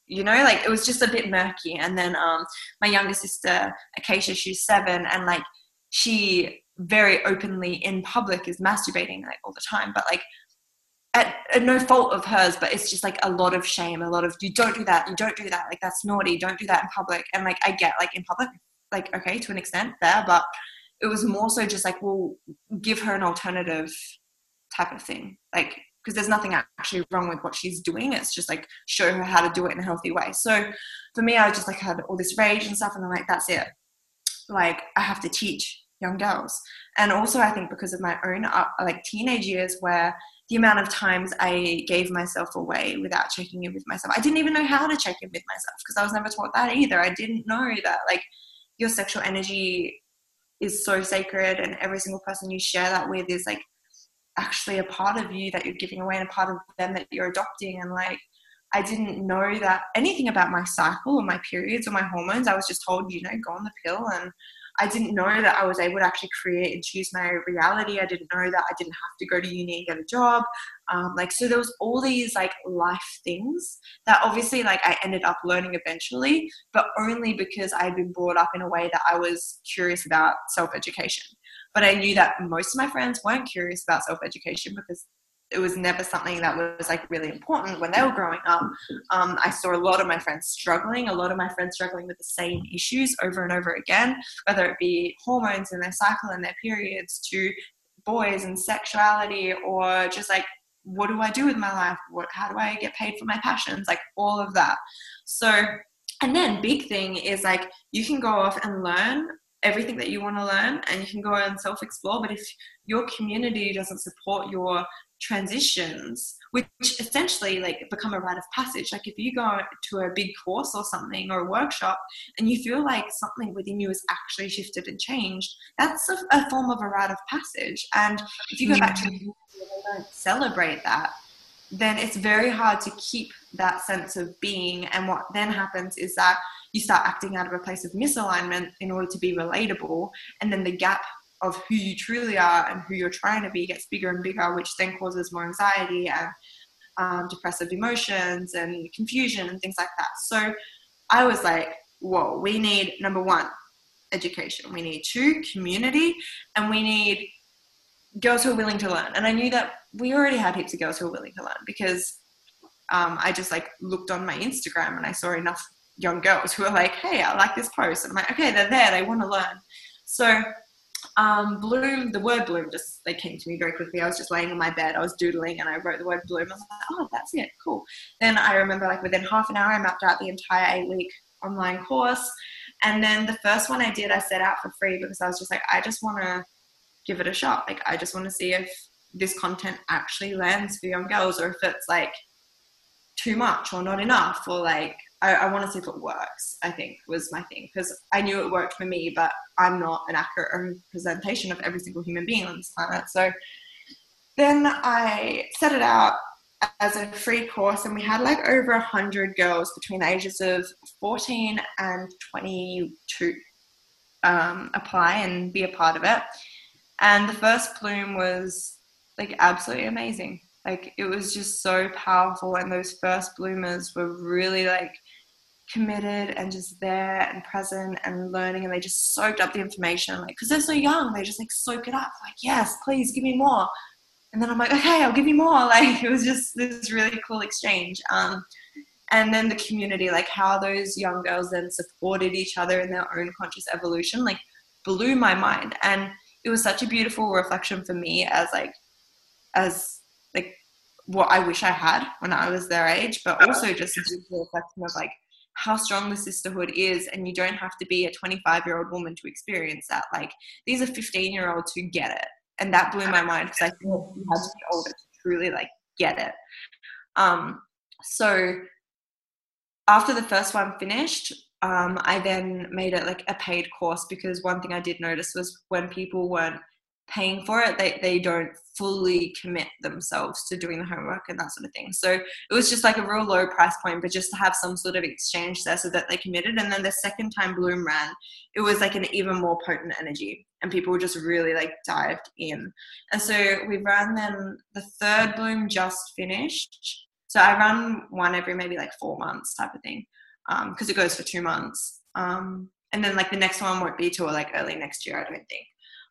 you know, like it was just a bit murky. And then um, my younger sister, Acacia, she's seven and like she very openly in public is masturbating like all the time. But like at, at, no fault of hers, but it's just like a lot of shame, a lot of you don't do that, you don't do that, like that's naughty, don't do that in public. And like I get like in public, like okay to an extent there, but it was more so just like, well, give her an alternative type of thing. Like, because there's nothing actually wrong with what she's doing. It's just like show her how to do it in a healthy way. So for me, I just like had all this rage and stuff, and I'm like, that's it. Like, I have to teach young girls. And also, I think because of my own uh, like teenage years, where the amount of times I gave myself away without checking in with myself, I didn't even know how to check in with myself because I was never taught that either. I didn't know that like your sexual energy is so sacred and every single person you share that with is like actually a part of you that you're giving away and a part of them that you're adopting and like I didn't know that anything about my cycle or my periods or my hormones. I was just told, you know, go on the pill and I didn't know that I was able to actually create and choose my reality. I didn't know that I didn't have to go to uni and get a job. Um, like, so there was all these like life things that obviously like I ended up learning eventually, but only because I had been brought up in a way that I was curious about self education. But I knew that most of my friends weren't curious about self education because it was never something that was like really important when they were growing up. Um, I saw a lot of my friends struggling, a lot of my friends struggling with the same issues over and over again, whether it be hormones in their cycle and their periods to boys and sexuality or just like what do I do with my life? What how do I get paid for my passions? Like all of that. So and then big thing is like you can go off and learn everything that you want to learn and you can go and self explore but if your community doesn't support your transitions which essentially like become a rite of passage like if you go to a big course or something or a workshop and you feel like something within you has actually shifted and changed that's a, a form of a rite of passage. And if you go back to don't celebrate that then it's very hard to keep that sense of being. And what then happens is that you start acting out of a place of misalignment in order to be relatable and then the gap of who you truly are and who you're trying to be gets bigger and bigger which then causes more anxiety and um, depressive emotions and confusion and things like that. So i was like whoa we need number one education. We need two community and we need girls who are willing to learn. And i knew that we already had heaps of girls who were willing to learn because um, I just like looked on my Instagram and I saw enough young girls who are like, hey, I like this post. And I'm like, okay, they're there, they want to learn. So um, bloom, the word bloom just they came to me very quickly. I was just laying on my bed, I was doodling, and I wrote the word bloom. I was like, oh, that's it, cool. Then I remember like within half an hour, I mapped out the entire eight week online course. And then the first one I did, I set out for free because I was just like, I just want to give it a shot. Like, I just want to see if this content actually lands for young girls or if it's like too much or not enough or like I, I want to see if it works, I think was my thing. Because I knew it worked for me, but I'm not an accurate representation of every single human being on this planet. So then I set it out as a free course, and we had like over a hundred girls between the ages of 14 and 22 um, apply and be a part of it. And the first bloom was like absolutely amazing. Like it was just so powerful, and those first bloomers were really like committed and just there and present and learning and they just soaked up the information like because they're so young they just like soak it up like yes please give me more. And then i'm like okay i'll give you more. Like it was just this really cool exchange um, and then the community like how those young girls then supported each other in their own conscious evolution like blew my mind. And it was such a beautiful reflection for me as like as like what i wish i had when i was their age but also just a beautiful reflection of like how strong the sisterhood is and you don't have to be a 25 year old woman to experience that. Like these are 15 year olds who get it. And that blew my mind because i think you had to be older to truly like get it. Um so after the first one finished um, I then made it like a paid course because one thing I did notice was when people weren't paying for it, they, they don't fully commit themselves to doing the homework and that sort of thing. So it was just like a real low price point, but just to have some sort of exchange there so that they committed. And then the second time Bloom ran, it was like an even more potent energy and people just really like dived in. And so we ran them, the third Bloom just finished. So I run one every maybe like four months type of thing because um, it goes for two months. Um, and then like the next one won't be till like early next year, I don't think.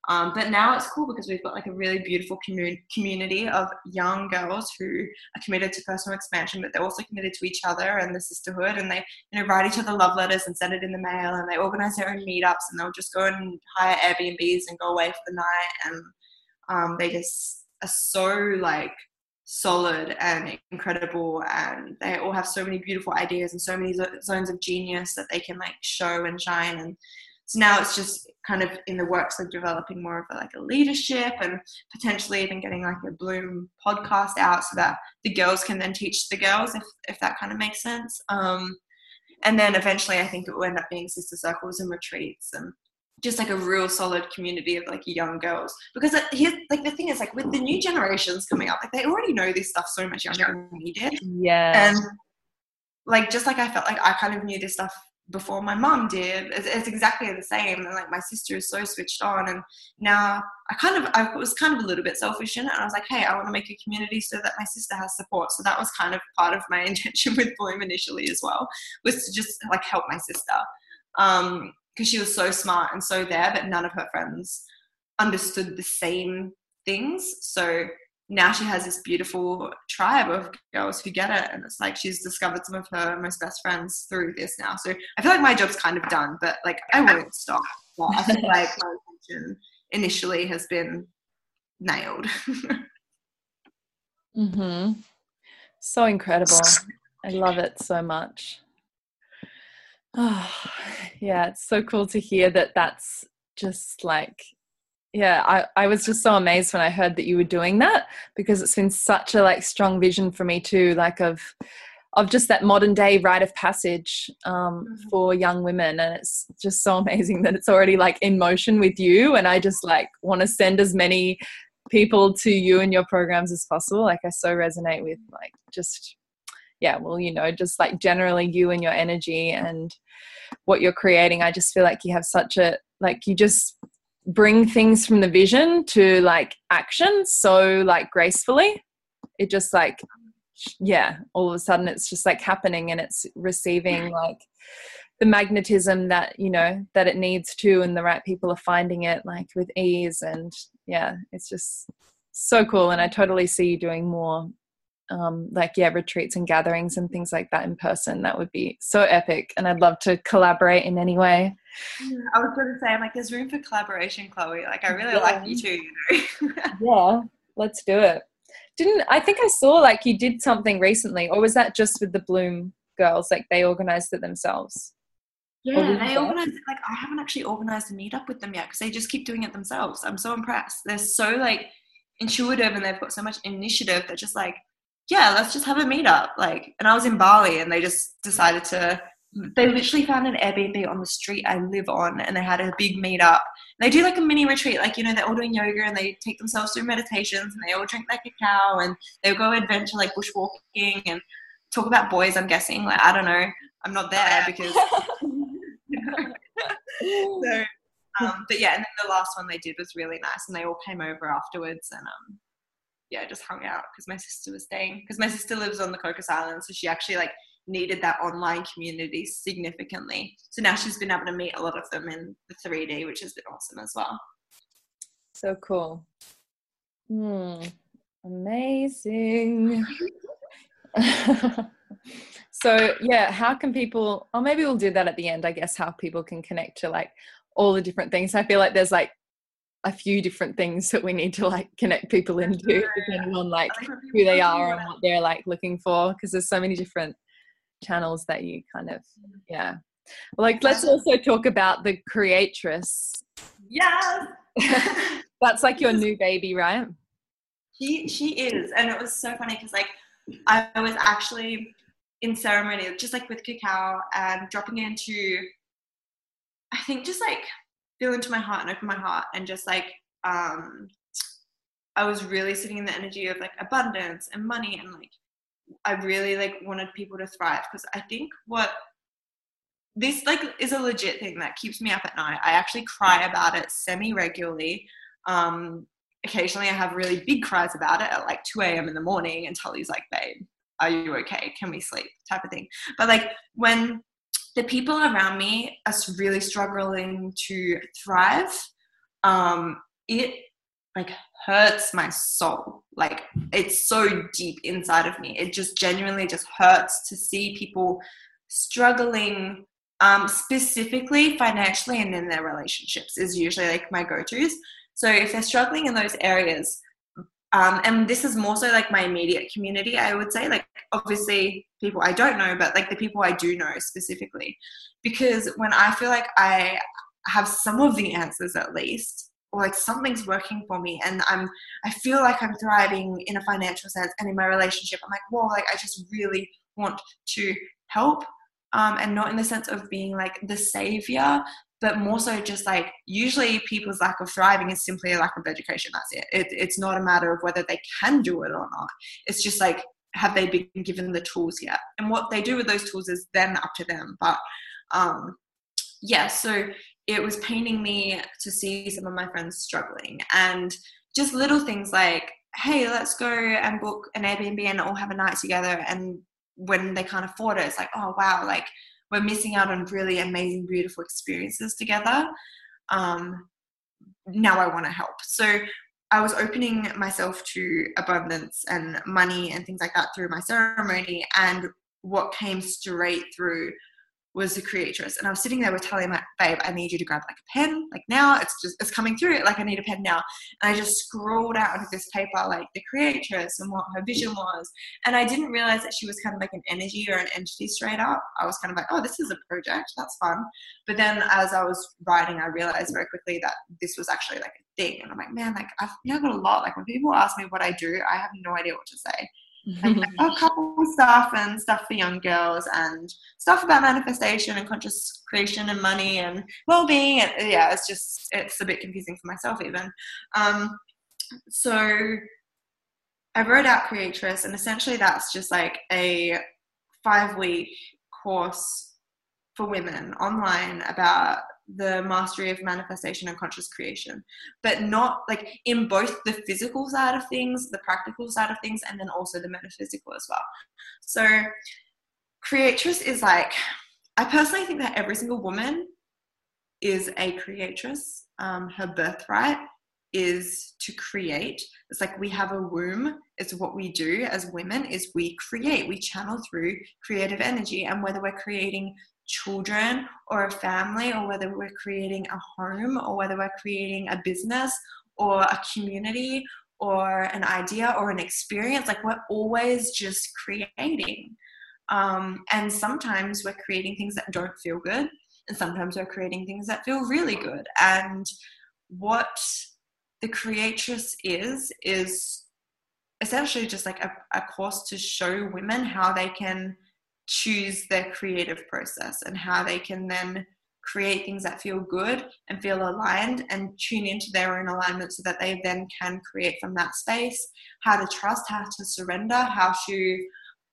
Um, but now it's cool because we've got like a really beautiful commun- community of young girls who are committed to personal expansion, but they're also committed to each other and the sisterhood. And they, you know, write each other love letters and send it in the mail. And they organize their own meetups and they'll just go and hire Airbnbs and go away for the night. And um, they just are so like solid and incredible and they all have so many beautiful ideas and so many zones of genius that they can like show and shine and so now it's just kind of in the works of developing more of a, like a leadership and potentially even getting like a Bloom podcast out so that the girls can then teach the girls if, if that kind of makes sense. Um, and then eventually I think it will end up being sister circles and retreats and just like a real solid community of like young girls. Because here's like the thing is like with the new generations coming up like they already know this stuff so much younger than we did. Yeah. And like just like i felt like i kind of knew this stuff before my mom did. It's, it's, exactly the same. And like my sister is so switched on. And now I kind of, I was kind of a little bit selfish in it. And I was like, hey, I want to make a community so that my sister has support. So that was kind of part of my intention with Bloom initially as well, was to just like help my sister. Um, because she was so smart and so there, but none of her friends understood the same things. So now she has this beautiful tribe of girls who get it and it's like she's discovered some of her most best friends through this now so i feel like my job's kind of done but like i won't stop but i feel like my intention initially has been nailed. mm-hmm. So incredible. I love it so much. Oh, yeah, it's so cool to hear that that's just like yeah I, I was just so amazed when i heard that you were doing that because it's been such a like strong vision for me too like of of just that modern day rite of passage um, mm-hmm. for young women. And it's just so amazing that it's already like in motion with you. And i just like want to send as many people to you and your programs as possible. Like i so resonate with like just yeah well you know just like generally you and your energy and what you're creating. I just feel like you have such a like you just bring things from the vision to like action so like gracefully. It just like yeah all of a sudden it's just like happening and it's receiving like the magnetism that you know that it needs to and the right people are finding it like with ease and yeah it's just so cool and i totally see you doing more um, like yeah retreats and gatherings and things like that in person that would be so epic and i'd love to collaborate in any way. I was going to say i'm like there's room for collaboration chloe like i really yeah. like you too you know. Yeah let's do it. Didn't i think i saw like you did something recently or was that just with the bloom girls like they organized it themselves? Yeah they organized it like i haven't actually organized a meetup with them yet because they just keep doing it themselves. I'm so impressed. They're so like intuitive and they've got so much initiative They're just like yeah, let's just have a meetup. Like, and I was in Bali and they just decided to, they literally found an Airbnb on the street I live on and they had a big meetup. They do like a mini retreat, like, you know, they're all doing yoga and they take themselves through meditations and they all drink their cacao and they'll go adventure like bushwalking and talk about boys, I'm guessing. Like, I don't know. I'm not there because. so, um, but yeah, and then the last one they did was really nice and they all came over afterwards and um, yeah, just hung out because my sister was staying. Because my sister lives on the Cocos Islands, so she actually like needed that online community significantly. So now she's been able to meet a lot of them in the 3D, which has been awesome as well. So cool. Hmm. Amazing. so yeah, how can people? Or maybe we'll do that at the end. I guess how people can connect to like all the different things. I feel like there's like a few different things that we need to like connect people into depending on like who they are and what they're like looking for because there's so many different channels that you kind of mm. yeah. Like let's also talk about the creatress. Yes! That's like your new baby right? She she is and it was so funny because like i was actually in ceremony just like with cacao and dropping into i think just like feel into my heart and open my heart and just like um I was really sitting in the energy of like abundance and money and like I really like wanted people to thrive because I think what this like is a legit thing that keeps me up at night. I actually cry about it semi regularly. Um, occasionally I have really big cries about it at like 2 a.m. in the morning and Tully's like, babe, are you okay? Can we sleep? Type of thing. But like when the people around me are really struggling to thrive, um, it like hurts my soul. Like it's so deep inside of me. It just genuinely just hurts to see people struggling um, specifically financially and in their relationships is usually like my go-to's. So if they're struggling in those areas, um, and this is more so like my immediate community, I would say, like obviously people I don't know, but like the people I do know specifically. Because when I feel like I have some of the answers at least, or like something's working for me and I'm I feel like I'm thriving in a financial sense and in my relationship, I'm like, whoa, like I just really want to help. Um, and not in the sense of being like the savior, but more so just like usually people's lack of thriving is simply a lack of education. That's it. it. It's not a matter of whether they can do it or not. It's just like, have they been given the tools yet? And what they do with those tools is then up to them. But um, yeah, so it was paining me to see some of my friends struggling and just little things like, hey, let's go and book an Airbnb and all have a night together. And when they can't afford it, it's like, oh wow, like we're missing out on really amazing, beautiful experiences together. Um, now I want to help. So I was opening myself to abundance and money and things like that through my ceremony. And what came straight through was the creatress. And I was sitting there with Tully, my babe, I need you to grab like a pen. Like now it's just, it's coming through. Like I need a pen now. And I just scrolled out onto this paper, like the creatress and what her vision was. And I didn't realize that she was kind of like an energy or an entity straight up. I was kind of like, oh, this is a project. That's fun. But then as I was writing, I realized very quickly that this was actually like a thing. And I'm like, man, like I've know, got a lot. Like when people ask me what I do, I have no idea what to say like a couple stuff and stuff for young girls and stuff about manifestation and conscious creation and money and well-being and yeah it's just it's a bit confusing for myself even. Um, so i wrote out creatress and essentially that's just like a five week course for women online about the mastery of manifestation and conscious creation, but not like in both the physical side of things, the practical side of things, and then also the metaphysical as well. So, creatress is like, I personally think that every single woman is a creatress. Um, her birthright is to create. It's like we have a womb. It's what we do as women is we create. We channel through creative energy, and whether we're creating children or a family or whether we're creating a home or whether we're creating a business or a community or an idea or an experience like we're always just creating. Um, and sometimes we're creating things that don't feel good and sometimes we're creating things that feel really good. And what the creatress is is essentially just like a, a course to show women how they can choose their creative process and how they can then create things that feel good and feel aligned and tune into their own alignment so that they then can create from that space. How to trust how to surrender how to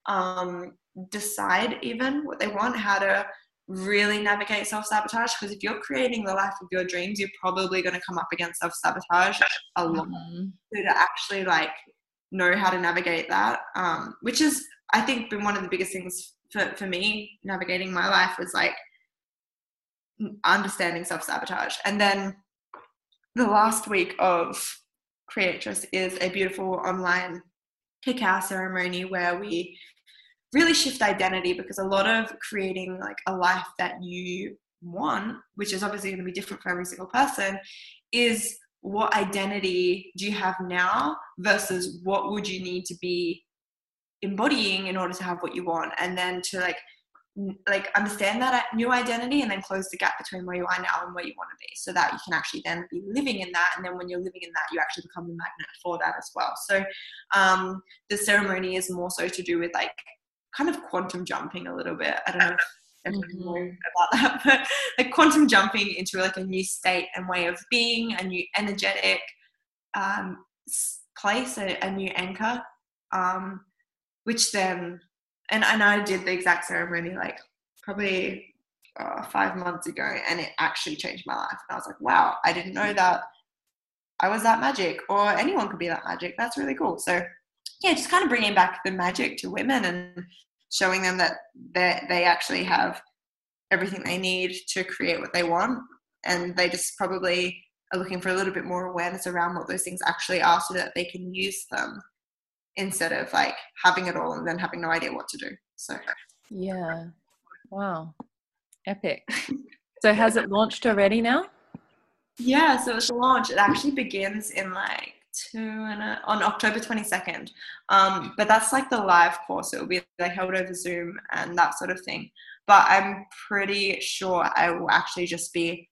um, decide even what they want how to really navigate self-sabotage. Because if you're creating the life of your dreams you're probably going to come up against self-sabotage a lot. Mm-hmm. so to actually like know how to navigate that um, which is i think been one of the biggest things for, for me navigating my life was like understanding self sabotage. And then the last week of Creatress is a beautiful online cacao ceremony where we really shift identity because a lot of creating like a life that you want, which is obviously going to be different for every single person, is what identity do you have now versus what would you need to be embodying in order to have what you want and then to like like understand that new identity and then close the gap between where you are now and where you want to be so that you can actually then be living in that and then when you're living in that you actually become a magnet for that as well so um, the ceremony is more so to do with like kind of quantum jumping a little bit i don't know if mm-hmm. about that but like quantum jumping into like a new state and way of being a new energetic um, place a, a new anchor um, which then and and I did the exact ceremony like probably uh, five months ago, and it actually changed my life. And I was like, wow, I didn't know that I was that magic, or anyone could be that magic. That's really cool. So yeah, just kind of bringing back the magic to women and showing them that they they actually have everything they need to create what they want, and they just probably are looking for a little bit more awareness around what those things actually are, so that they can use them instead of like having it all and then having no idea what to do. So, yeah. Wow. Epic. so, has it launched already now? Yeah, so it's a launch. It actually begins in like two and a, on October 22nd. Um, but that's like the live course. It will be like held over Zoom and that sort of thing. But I'm pretty sure I will actually just be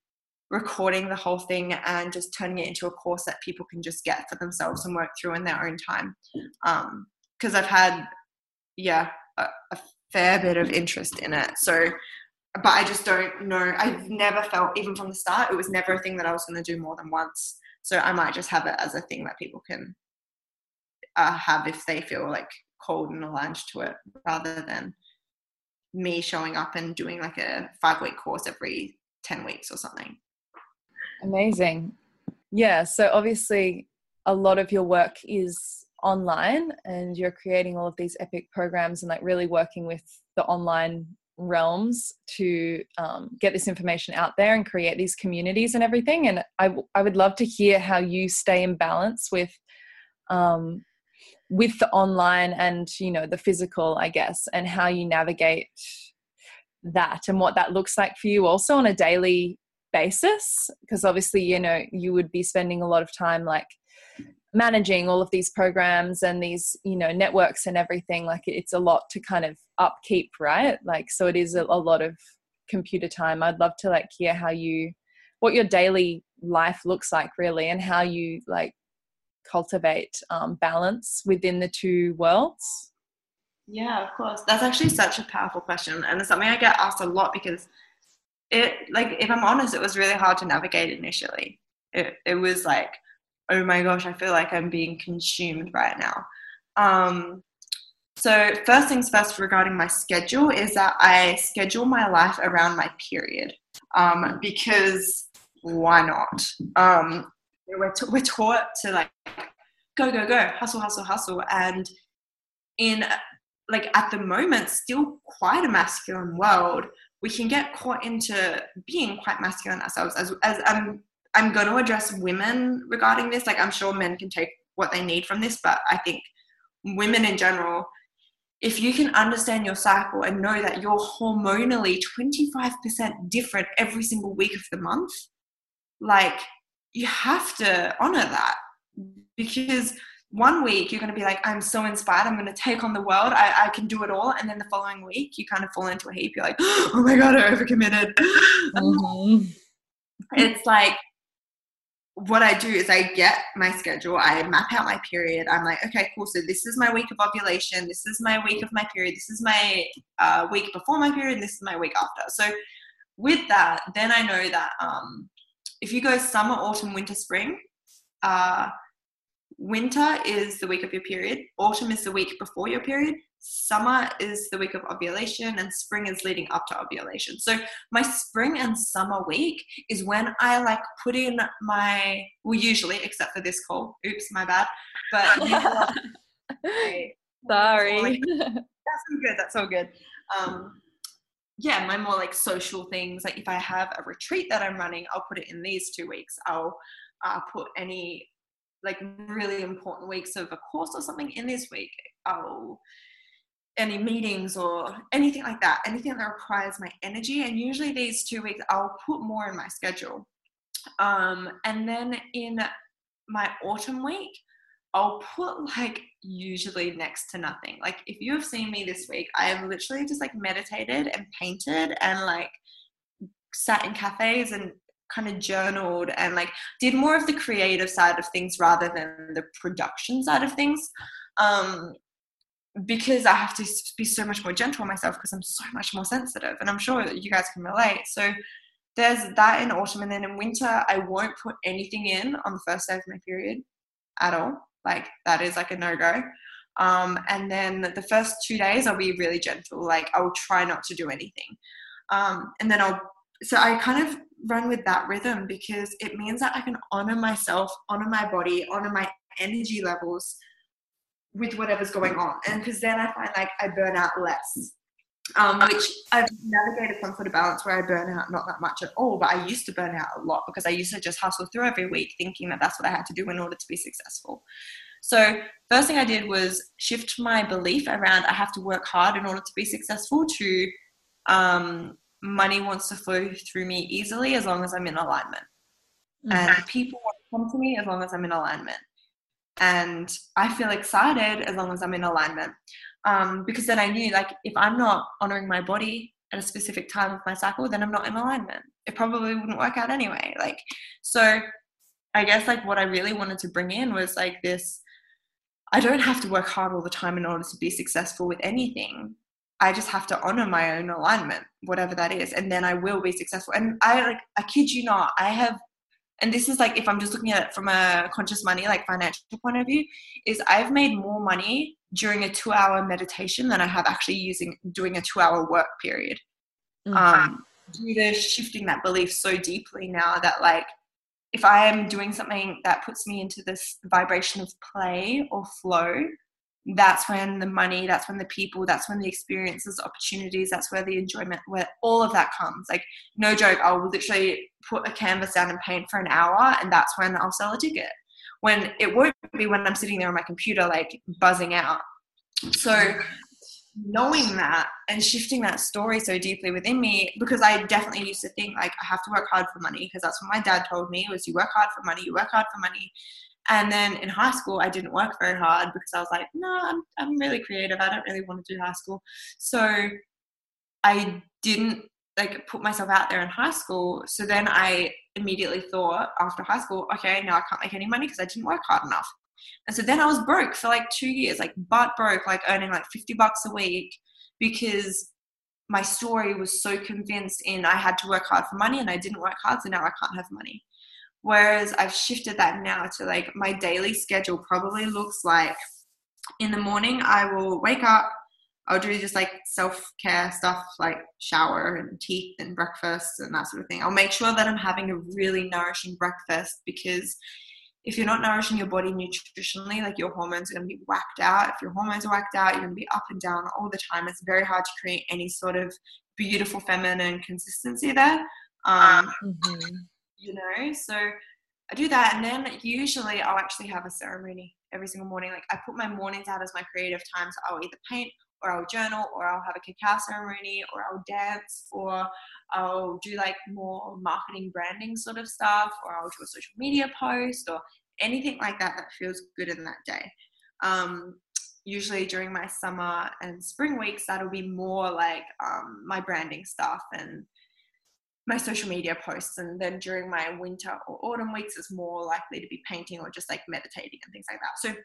recording the whole thing and just turning it into a course that people can just get for themselves and work through in their own time. Because um, I've had, yeah, a, a fair bit of interest in it. So, but I just don't know. I've never felt, even from the start, it was never a thing that I was going to do more than once. So I might just have it as a thing that people can uh, have if they feel like cold and aligned to it, rather than me showing up and doing like a five week course every 10 weeks or something. Amazing. Yeah. So obviously, a lot of your work is online and you're creating all of these epic programs and like really working with the online realms to um, get this information out there and create these communities and everything and I, I would love to hear how you stay in balance with um, with the online and you know the physical i guess and how you navigate that and what that looks like for you also on a daily basis because obviously you know you would be spending a lot of time like managing all of these programs and these you know networks and everything like it's a lot to kind of upkeep right? Like so it is a, lot of computer time. I'd love to like hear how you what your daily life looks like really and how you like cultivate um, balance within the two worlds. Yeah of course. That's actually such a powerful question and it's something i get asked a lot because it like if i'm honest it was really hard to navigate initially. It, it was like oh my gosh i feel like i'm being consumed right now. Um, so first things first regarding my schedule is that i schedule my life around my period. Um, because why not? Um, we're, t- we're taught to like go go go hustle hustle hustle. And in like at the moment still quite a masculine world we can get caught into being quite masculine ourselves as as um, I'm I'm going to address women regarding this. Like I'm sure men can take what they need from this but I think women in general if you can understand your cycle and know that you're hormonally 25% different every single week of the month like you have to honor that because one week you're going to be like i'm so inspired i'm going to take on the world I, I can do it all and then the following week you kind of fall into a heap you're like oh my god i overcommitted mm-hmm. it's like what i do is i get my schedule i map out my period i'm like okay cool so this is my week of ovulation this is my week of my period this is my uh, week before my period this is my week after so with that then i know that um, if you go summer autumn winter spring uh, winter is the week of your period, autumn is the week before your period, summer is the week of ovulation, and spring is leading up to ovulation. So my spring and summer week is when I like put in my well, usually, except for this call. Oops, my bad. But sorry. that's all good. That's all good. Um, yeah, my more like social things. Like if I have a retreat that I'm running, I'll put it in these two weeks. I'll uh, put any like really important weeks of a course or something in this week. I'll any meetings or anything like that, anything that requires my energy. And usually these two weeks, I'll put more in my schedule. Um, and then in my autumn week, I'll put like usually next to nothing. Like if you have seen me this week, I have literally just like meditated and painted and like sat in cafes and kind of journaled and like did more of the creative side of things rather than the production side of things. Um, because I have to be so much more gentle on myself because I'm so much more sensitive and I'm sure you guys can relate. So there's that in autumn and then in winter I won't put anything in on the first day of my period at all. Like that is like a no-go. Um, and then the first two days I'll be really gentle. Like I'll try not to do anything. Um, and then I'll so I kind of run with that rhythm because it means that I can honor myself, honor my body, honor my energy levels with whatever's going on. And because then I find like I burn out less. Um, which I've navigated some sort of balance where I burn out not that much at all, but I used to burn out a lot because I used to just hustle through every week thinking that that's what I had to do in order to be successful. So, first thing I did was shift my belief around I have to work hard in order to be successful to um, money wants to flow through me easily as long as I'm in alignment. Mm-hmm. And people want to come to me as long as I'm in alignment. And I feel excited as long as I'm in alignment. Um, because then I knew like if I'm not honoring my body at a specific time of my cycle, then I'm not in alignment. It probably wouldn't work out anyway. Like so I guess like what I really wanted to bring in was like this I don't have to work hard all the time in order to be successful with anything. I just have to honor my own alignment, whatever that is, and then I will be successful. And I like, I kid you not, I have, and this is like if I'm just looking at it from a conscious money, like financial point of view, is I've made more money during a two hour meditation than I have actually using doing a two hour work period. Mm-hmm. Um, due to shifting that belief so deeply now that like if I am doing something that puts me into this vibration of play or flow, that's when the money, that's when the people, that's when the experiences, opportunities, that's where the enjoyment, where all of that comes. Like, no joke, I'll literally put a canvas down and paint for an hour, and that's when I'll sell a ticket. When it won't be when I'm sitting there on my computer, like buzzing out. So, knowing that and shifting that story so deeply within me because I definitely used to think like I have to work hard for money because that's what my dad told me was you work hard for money, you work hard for money. And then in high school, I didn't work very hard because I was like, no, I'm, I'm really creative. I don't really want to do high school. So I didn't like put myself out there in high school. So then I immediately thought after high school, okay, now I can't make any money because I didn't work hard enough. And so then I was broke for like two years, like butt broke, like earning like 50 bucks a week because my story was so convinced in I had to work hard for money and I didn't work hard, so now I can't have money. Whereas I've shifted that now to like my daily schedule probably looks like in the morning, I will wake up, I'll do just like self care stuff like shower and teeth and breakfast and that sort of thing. I'll make sure that I'm having a really nourishing breakfast because if you're not nourishing your body nutritionally, like your hormones are going to be whacked out. If your hormones are whacked out, you're going to be up and down all the time. It's very hard to create any sort of beautiful feminine consistency there. Um, mm-hmm. You know, so I do that, and then usually I'll actually have a ceremony every single morning. Like I put my mornings out as my creative time, so I'll either paint or I'll journal or I'll have a cacao ceremony or I'll dance or I'll do like more marketing branding sort of stuff or I'll do a social media post or anything like that that feels good in that day. Um, usually during my summer and spring weeks, that'll be more like um, my branding stuff and my social media posts. And then during my winter or autumn weeks, it's more likely to be painting or just like meditating and things like that. So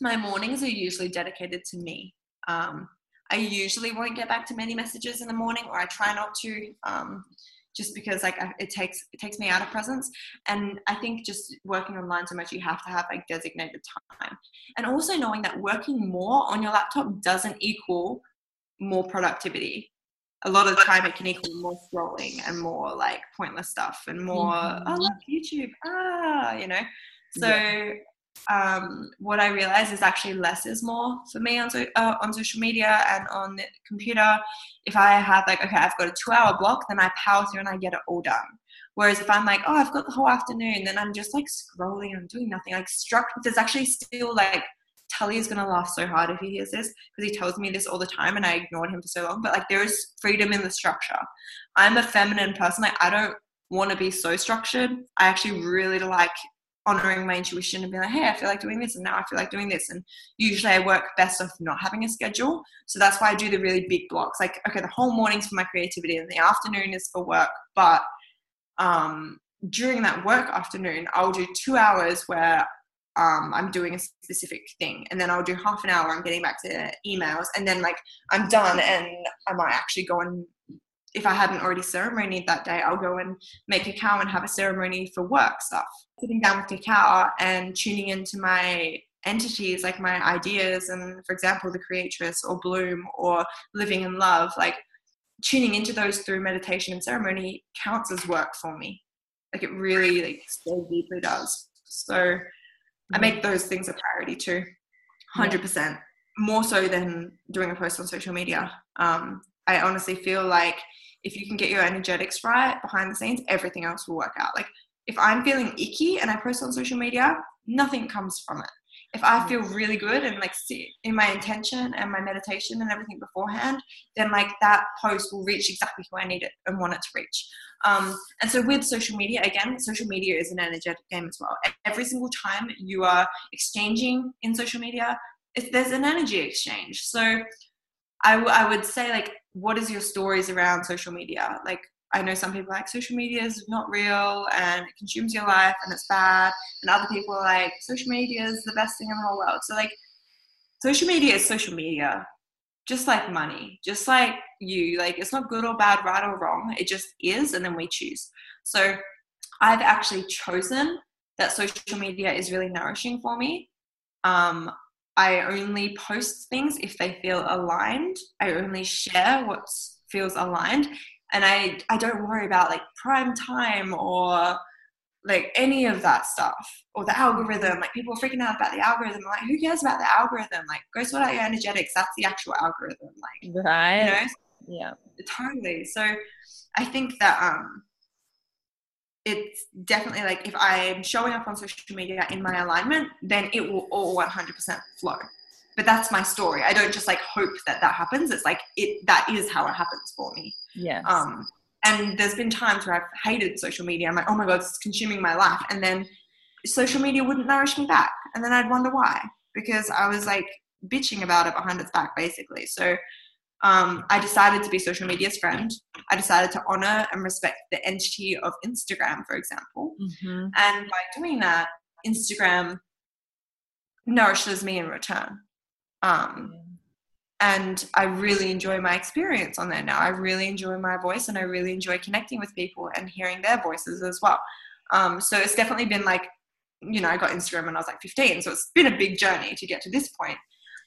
my mornings are usually dedicated to me. Um, I usually won't get back to many messages in the morning, or I try not to, um, just because like it takes it takes me out of presence. And I think just working online so much, you have to have like designated time, and also knowing that working more on your laptop doesn't equal more productivity. A lot of the time, it can equal more scrolling and more like pointless stuff and more mm-hmm. oh look YouTube ah you know. So yeah um, what I realize is actually less is more for me on, so, uh, on social media and on the computer. If I have like, okay, I've got a two hour block, then I power through and I get it all done. Whereas if I'm like, oh, I've got the whole afternoon, then I'm just like scrolling and doing nothing. Like struck, there's actually still like, Tully is gonna laugh so hard if he hears this because he tells me this all the time and I ignored him for so long. But like, there is freedom in the structure. I'm a feminine person. Like, I don't want to be so structured. I actually really like honoring my intuition and being like, hey, I feel like doing this, and now I feel like doing this. And usually I work best off not having a schedule. So that's why I do the really big blocks. Like, okay, the whole morning's for my creativity, and the afternoon is for work. But um, during that work afternoon, I'll do two hours where um, I'm doing a specific thing, and then I'll do half an hour. I'm getting back to emails, and then like I'm done, and I might actually go and if I hadn't already ceremonied that day, I'll go and make cacao and have a ceremony for work stuff. Sitting down with cacao and tuning into my entities, like my ideas, and for example, the creatress or bloom or living in love, like tuning into those through meditation and ceremony counts as work for me. Like it really, like, so deeply does. So I make those things a priority too, 100%. Yeah. More so than doing a post on social media. Um, I honestly feel like if you can get your energetics right behind the scenes, everything else will work out. Like if I'm feeling icky and I post on social media, nothing comes from it. If I feel really good and like see in my intention and my meditation and everything beforehand, then like that post will reach exactly who I need it and want it to reach. Um, and so with social media, again, social media is an energetic game as well. Every single time you are exchanging in social media, there's an energy exchange. So I, w- I would say like what is your stories around social media like i know some people like social media is not real and it consumes your life and it's bad. And other people are like social media is the best thing in the whole world. So like social media is social media. Just like money. Just like you. Like it's not good or bad right or wrong. It just is and then we choose. So i've actually chosen that social media is really nourishing for me. Um, I only post things if they feel aligned. I only share what feels aligned. And I, I don't worry about like prime time or like any of that stuff or the algorithm. Like people are freaking out about the algorithm. I'm like, who cares about the algorithm? Like, go sort out your energetics. That's the actual algorithm. Like, right. You know? Yeah. Totally. So I think that um it's definitely like if I'm showing up on social media in my alignment, then it will all 100% flow. but that's my story. I don't just like hope that that happens. It's like it that is how it happens for me. Yeah. Um, and there's been times where I've hated social media. I'm like, oh my god, it's consuming my life, and then social media wouldn't nourish me back, and then I'd wonder why because I was like bitching about it behind its back, basically. So um, I decided to be social media's friend. I decided to honor and respect the entity of Instagram, for example. Mm-hmm. And by doing that, Instagram nourishes me in return. Um, and I really enjoy my experience on there now. I really enjoy my voice and I really enjoy connecting with people and hearing their voices as well. Um, so it's definitely been like, you know, I got Instagram when I was like 15. So it's been a big journey to get to this point.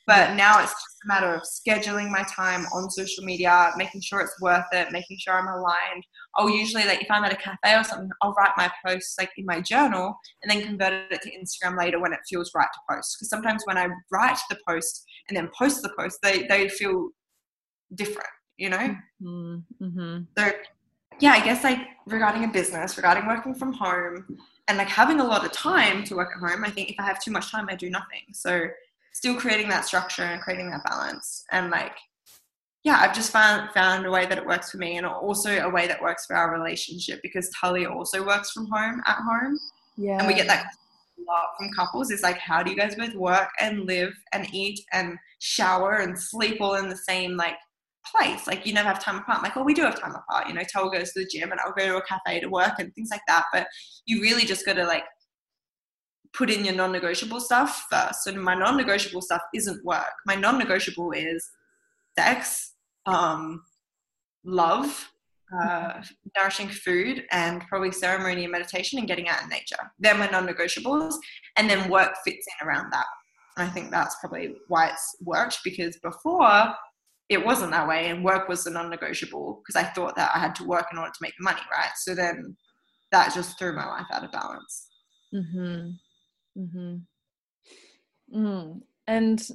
But now it's just a matter of scheduling my time on social media, making sure it's worth it, making sure I'm aligned. I'll usually like if I'm at a cafe or something, I'll write my posts like in my journal and then convert it to Instagram later when it feels right to post. Because sometimes when I write the post and then post the post, they they feel different, you know. Mm-hmm. So yeah, I guess like regarding a business, regarding working from home, and like having a lot of time to work at home, I think if I have too much time, I do nothing. So still creating that structure and creating that balance. And like yeah i've just found found a way that it works for me and also a way that works for our relationship because tully also works from home at home. Yeah. and we get that a lot from couples is like how do you guys both work and live and eat and shower and sleep all in the same like place? Like you never have time apart. I'm like oh we do have time apart. You know Tel goes to the gym and I'll go to a cafe to work and things like that. But you really just got to like put in your non-negotiable stuff first. So my non-negotiable stuff isn't work. My non-negotiable is sex, um, love, uh, nourishing food, and probably ceremony and meditation and getting out in nature. They're my non-negotiables, and then work fits in around that. And I think that's probably why it's worked because before it wasn't that way, and work was the non-negotiable because I thought that I had to work in order to make the money, right? So then that just threw my life out of balance. Mm-hmm. Mm-hmm. Mm. And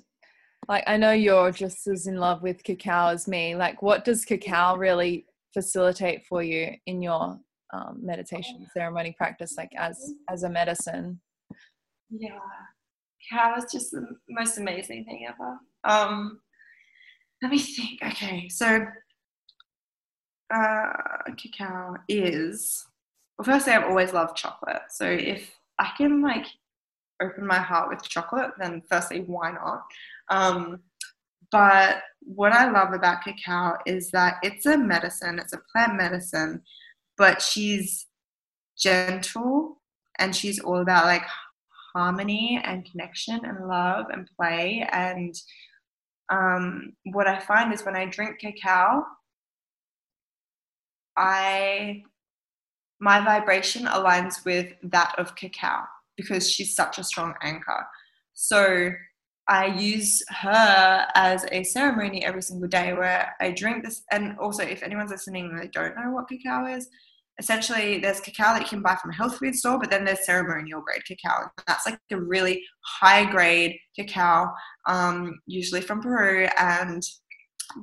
like I know you're just as in love with cacao as me. Like, what does cacao really facilitate for you in your um, meditation ceremony practice, like as as a medicine? Yeah, cacao is just the most amazing thing ever. Um, let me think. Okay, so uh, cacao is well. Firstly, I've always loved chocolate. So if I can like open my heart with chocolate, then firstly, why not? Um, but what I love about cacao is that it's a medicine, it's a plant medicine, but she's gentle and she's all about like harmony and connection and love and play. And um, what I find is when I drink cacao, I my vibration aligns with that of cacao because she's such a strong anchor. So I use her as a ceremony every single day where I drink this. And also, if anyone's listening and they don't know what cacao is, essentially there's cacao that you can buy from a health food store, but then there's ceremonial grade cacao. That's like a really high grade cacao, um, usually from Peru. And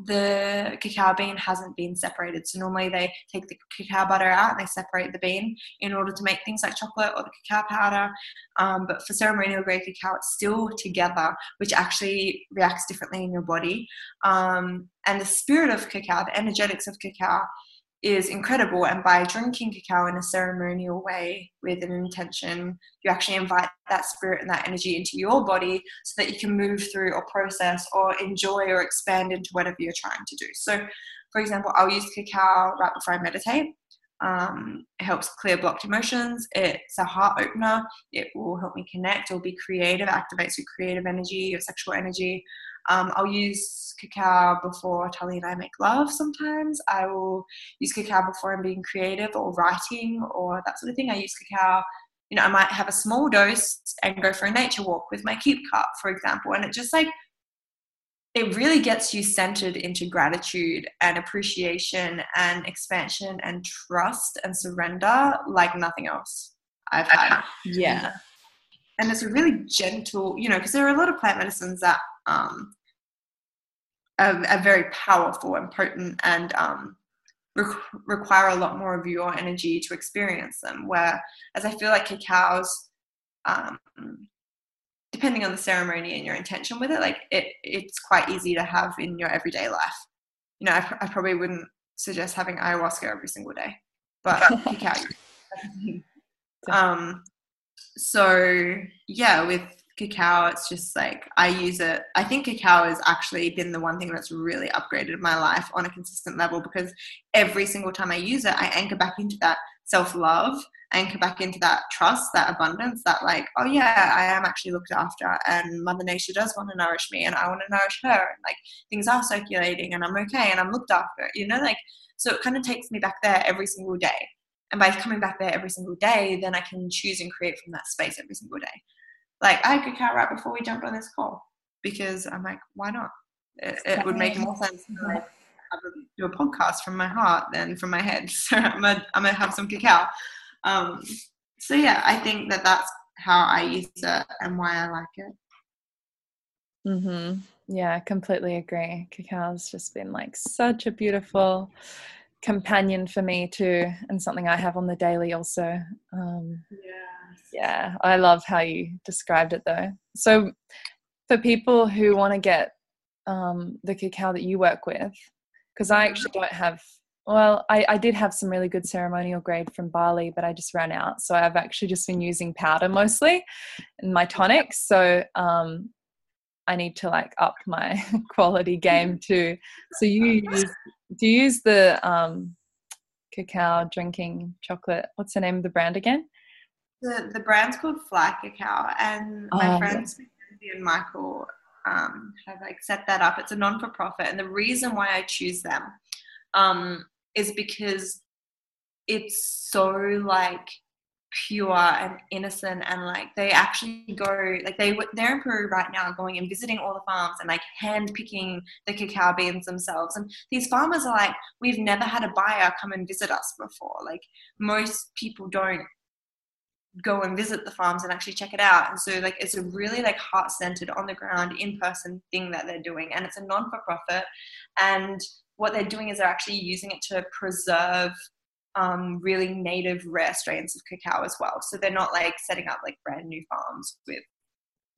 the cacao bean hasn't been separated. So normally they take the cacao butter out and they separate the bean in order to make things like chocolate or the cacao powder. Um, but for ceremonial grade cacao, it's still together, which actually reacts differently in your body. Um, and the spirit of cacao, the energetics of cacao, is incredible. And by drinking cacao in a ceremonial way with an intention, you actually invite that spirit and that energy into your body so that you can move through or process or enjoy or expand into whatever you're trying to do. So, for example, I'll use cacao right before I meditate. Um, it helps clear blocked emotions. It's a heart opener. It will help me connect. It'll be creative, activates your creative energy, your sexual energy. Um, I'll use cacao before Tully and I make love sometimes. I will use cacao before I'm being creative or writing or that sort of thing. I use cacao, you know, I might have a small dose and go for a nature walk with my cute cup, for example. And it just like, it really gets you centered into gratitude and appreciation and expansion and trust and surrender like nothing else I've had. Yeah. And it's a really gentle, you know, because there are a lot of plant medicines that um, are, are very powerful and potent and um, require a lot more of your energy to experience them. Whereas I feel like cacao's, um, depending on the ceremony and your intention with it, like it, it's quite easy to have in your everyday life. You know, I, I probably wouldn't suggest having ayahuasca every single day, but cacao. um, so yeah, with cacao, it's just like I use it. I think cacao has actually been the one thing that's really upgraded my life on a consistent level because every single time I use it, I anchor back into that self love anchor back into that trust, that abundance, that like, oh yeah, I am actually looked after and Mother Nature does want to nourish me and I want to nourish her and like things are circulating and I'm okay and I'm looked after, you know, like so it kind of takes me back there every single day. And by coming back there every single day, then I can choose and create from that space every single day. Like I could count right before we jumped on this call because I'm like, why not? It, it would make more sense to like do a podcast from my heart than from my head. So I'm gonna, I'm gonna have some cacao. Um, so yeah, I think that that's how I use it and why I like it. Mhm. Yeah, I completely agree. Cacao's just been like such a beautiful companion for me too, and something I have on the daily also. Um, yeah. Yeah, I love how you described it though. So, for people who want to get um, the cacao that you work with, because I actually don't have well, I, I did have some really good ceremonial grade from Bali, but I just ran out. So I've actually just been using powder mostly in my tonics. So um, I need to like up my quality game too. So you use do you use the um, cacao drinking chocolate? What's the name of the brand again? The the brand's called Fly Cacao, and my oh, friends yeah. and Michael um, have like set that up. It's a non for profit, and the reason why I choose them um, is because it's so like pure and innocent and like they actually go like they they're in Peru right now going and visiting all the farms and like hand picking the cacao beans themselves. And these farmers are like we've never had a buyer come and visit us before. Like most people don't go and visit the farms and actually check it out. And so like it's a really like heart centered on the ground in person thing that they're doing. And it's a non for profit and what they're doing is they're actually using it to preserve um, really native rare strains of cacao as well. So they're not like setting up like brand new farms with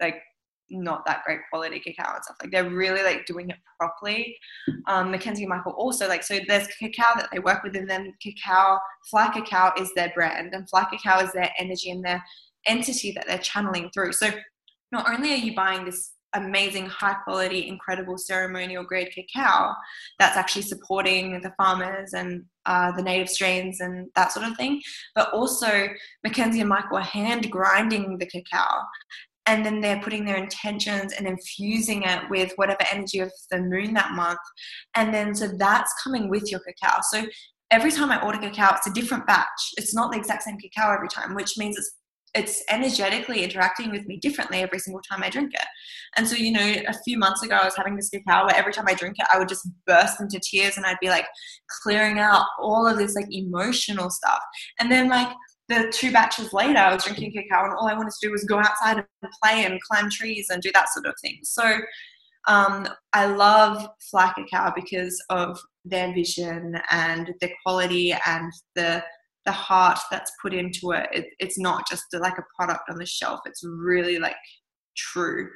like not that great quality cacao and stuff. Like they're really like doing it properly. Um, Mackenzie and Michael also like so there's cacao that they work with, and then cacao, Fly Cacao is their brand, and Fly Cacao is their energy and their entity that they're channeling through. So not only are you buying this amazing, high quality, incredible ceremonial grade cacao that's actually supporting the farmers and uh, the native strains and that sort of thing. But also, Mackenzie and Michael are hand grinding the cacao. And then they're putting their intentions and infusing it with whatever energy of the moon that month. And then, so that's coming with your cacao. So every time I order cacao, it's a different batch. It's not the exact same cacao every time, which means it's it's energetically interacting with me differently every single time I drink it. And so, you know, a few months ago, I was having this cacao where every time I drink it, I would just burst into tears and I'd be like clearing out all of this like emotional stuff. And then, like, the two batches later, I was drinking cacao and all I wanted to do was go outside and play and climb trees and do that sort of thing. So, um, I love Fly Cacao because of their vision and their quality and the the heart that's put into it, it it's not just like a product on the shelf it's really like true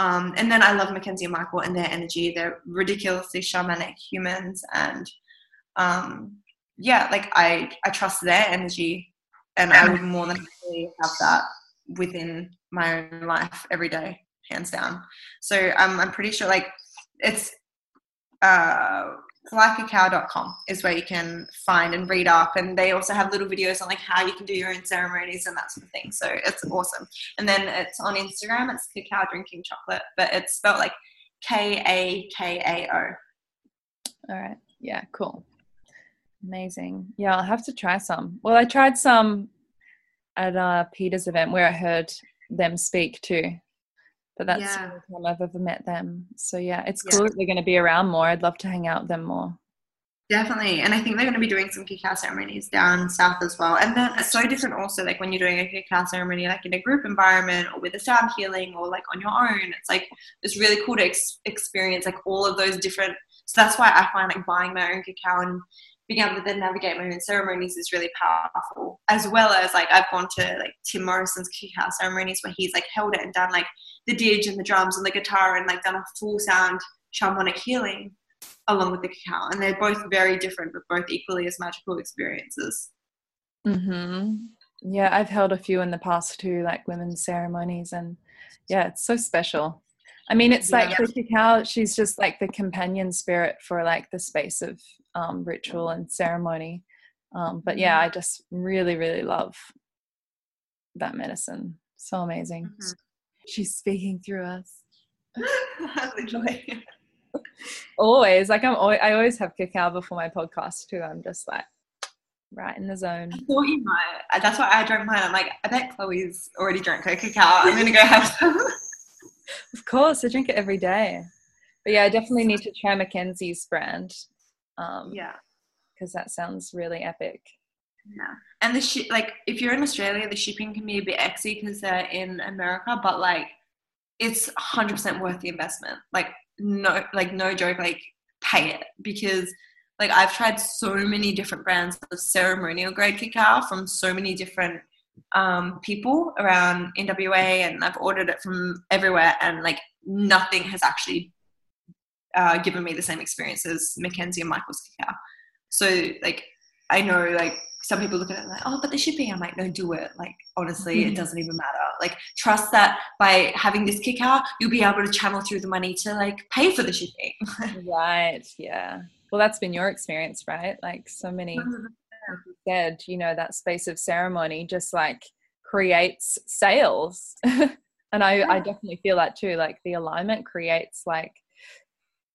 um, and then I love Mackenzie and Michael and their energy. They're ridiculously shamanic humans, and um, yeah, like I I trust their energy, and I would more than happily have that within my own life every day, hands down. So um, I'm pretty sure like it's uh, flycacao.com is where you can find and read up and they also have little videos on like how you can do your own ceremonies and that sort of thing so it's awesome. And then it's on instagram it's cacao drinking chocolate but it's spelled like k-a-k-a-o all right yeah cool. Amazing. Yeah i'll have to try some. Well i tried some at uh, peter's event where i heard them speak too but that's yeah. the only time I've ever met them. So yeah, it's cool yeah. that they're going to be around more. I'd love to hang out with them more. Definitely, and I think they're going to be doing some cacao ceremonies down south as well. And then it's so different also, like when you're doing a cacao ceremony, like in a group environment or with a sound healing or like on your own. It's like it's really cool to ex- experience like all of those different So that's why I find like buying my own cacao and being able to then navigate my own ceremonies is really powerful. As well as like I've gone to like Tim Morrison's cacao ceremonies where he's like held it and done like the didge and the drums and the guitar and like done a full sound shamanic healing along with the cacao. And they're both very different, but both equally as magical experiences. Mm-hmm. Yeah, I've held a few in the past too, like women's ceremonies, and yeah, it's so special. I mean, it's like yeah. the cacao, she's just like the companion spirit for like the space of um, ritual and ceremony. Um, but yeah, mm-hmm. I just really, really love that medicine. So amazing. Mm-hmm. She's speaking through us. always like I'm always, I always have cacao before my podcast too. I'm just like right in the zone. I thought you might. That's why I drank mine. I'm like, I bet Chloe's already drank her cacao. I'm gonna go have some. of course, I drink it every day. But yeah, I definitely need to try Mackenzie's brand. Um, yeah, because that sounds really epic. Yeah, and the like if you're in Australia, the shipping can be a bit exy because they're in America, but like it's 100% worth the investment. Like no, like no joke, like pay it because like I've tried so many different brands of ceremonial grade cacao from so many different um, people around NWA, and I've ordered it from everywhere, and like nothing has actually uh, given me the same experience as Mackenzie and Michael's cacao. So like I know like some people look at it like, oh, but the shipping. I'm like, no, do it. Like honestly, mm-hmm. it doesn't even matter. Like trust that by having this cacao, you'll be able to channel through the money to like pay for the shipping. right. Yeah well that's been your experience right like so many said you know that space of ceremony just like creates sales. And I, I definitely feel that too like the alignment creates like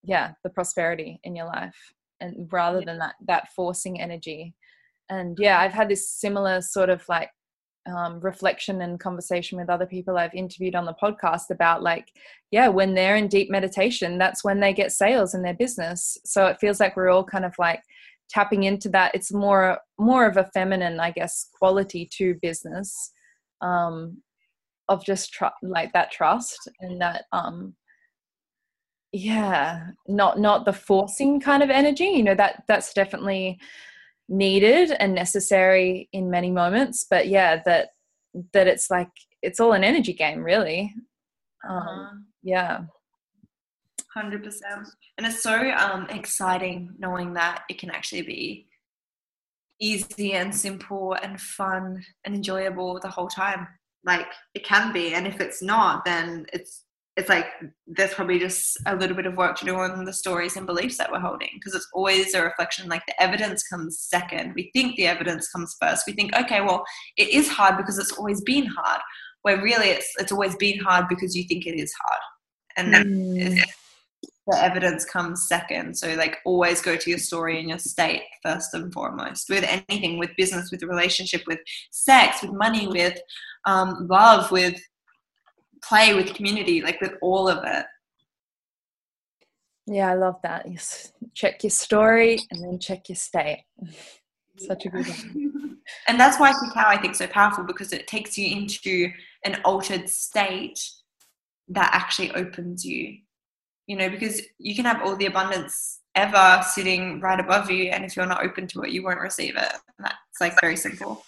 yeah the prosperity in your life and rather than that that forcing energy. And yeah i've had this similar sort of like um, reflection and conversation with other people I've interviewed on the podcast about like, yeah, when they're in deep meditation, that's when they get sales in their business. So it feels like we're all kind of like tapping into that. It's more more of a feminine, I guess, quality to business um, of just tr- like that trust and that um, yeah, not not the forcing kind of energy. You know that that's definitely needed and necessary in many moments but yeah that that it's like it's all an energy game really um, uh-huh. Yeah 100% and it's so um, exciting knowing that it can actually be easy and simple and fun and enjoyable the whole time. Like it can be and if it's not then it's it's like there's probably just a little bit of work to do on the stories and beliefs that we're holding because it's always a reflection like the evidence comes second. We think the evidence comes first. We think okay well it is hard because it's always been hard where really it's it's always been hard because you think it is hard. And mm. The evidence comes second so like always go to your story and your state first and foremost with anything with business with relationship with sex with money with um, love with play with community, like with all of it. Yeah, I love that. You check your story and then check your state. Such a good one. and that's why cacao I think so powerful because it takes you into an altered state that actually opens you. You know, because you can have all the abundance ever sitting right above you, and if you're not open to it, you won't receive it. And that's like very simple.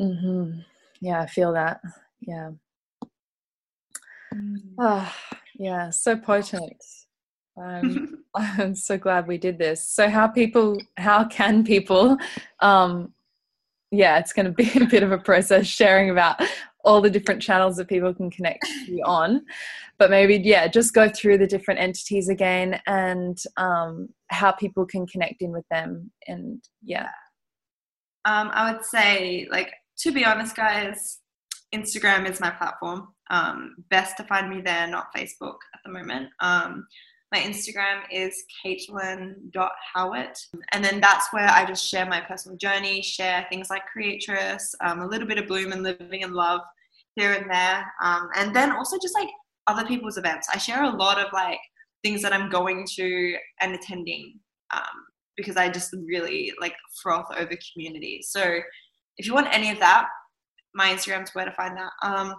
Mm-hmm. Yeah, I feel that. Yeah. Oh, yeah, so potent. Um, I'm so glad we did this. So, how people, how can people, um, yeah, it's going to be a bit of a process sharing about all the different channels that people can connect you on. But maybe, yeah, just go through the different entities again and um, how people can connect in with them. And yeah. Um, I would say, like, to be honest, guys, Instagram is my platform. Um, best to find me there, not Facebook at the moment. Um, my Instagram is kaitlin.howitt. And then that's where I just share my personal journey, share things like Creatress, um, a little bit of bloom and living in love here and there. Um, and then also just like other people's events. I share a lot of like things that I'm going to and attending um, because I just really like froth over community. So if you want any of that, my Instagram's where to find that. Um,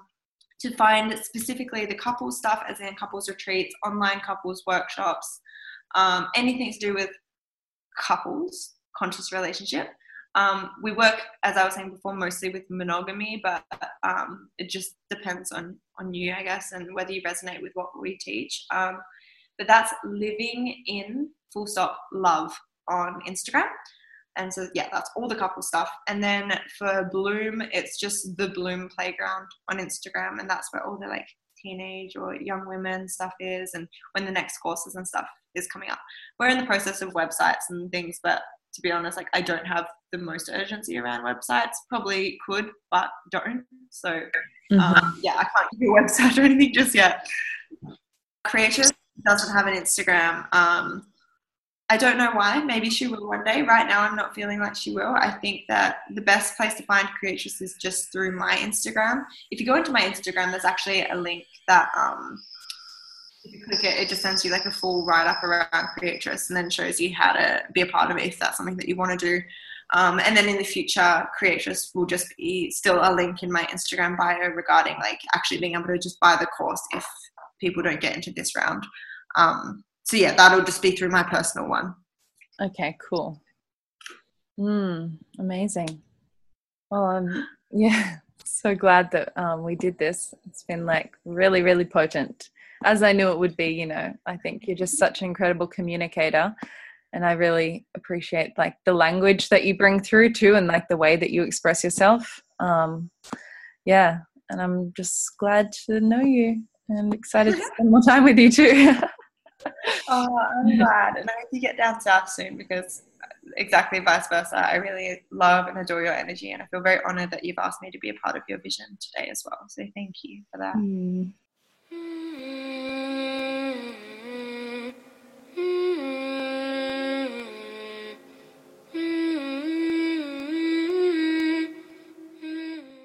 to find specifically the couples stuff, as in couples retreats, online couples workshops, um, anything to do with couples, conscious relationship. Um, we work, as I was saying before, mostly with monogamy, but um, it just depends on on you, I guess, and whether you resonate with what we teach. Um, but that's living in full stop love on Instagram. And so, yeah, that's all the couple stuff. And then for Bloom, it's just the Bloom Playground on Instagram. And that's where all the like teenage or young women stuff is and when the next courses and stuff is coming up. We're in the process of websites and things, but to be honest, like I don't have the most urgency around websites. Probably could, but don't. So mm-hmm. um, yeah, I can't give you a website or anything just yet. Creatress doesn't have an Instagram. Um, I don't know why. Maybe she will one day. Right now, I'm not feeling like she will. I think that the best place to find Creatress is just through my Instagram. If you go into my Instagram, there's actually a link that um, you click it, it just sends you like a full write up around Creatress and then shows you how to be a part of it if that's something that you want to do. Um, and then in the future, Creatress will just be still a link in my Instagram bio regarding like actually being able to just buy the course if people don't get into this round. Um, so yeah, that'll just be through my personal one. Okay, cool. Mm, amazing. Well, um, yeah, so glad that um, we did this. It's been like really, really potent, as I knew it would be. You know, I think you're just such an incredible communicator, and I really appreciate like the language that you bring through too, and like the way that you express yourself. Um, yeah, and I'm just glad to know you and excited to spend more time with you too. oh, I'm glad. And I hope you get down south soon because exactly vice versa. I really love and adore your energy, and I feel very honored that you've asked me to be a part of your vision today as well. So thank you for that. Mm. Mm-hmm.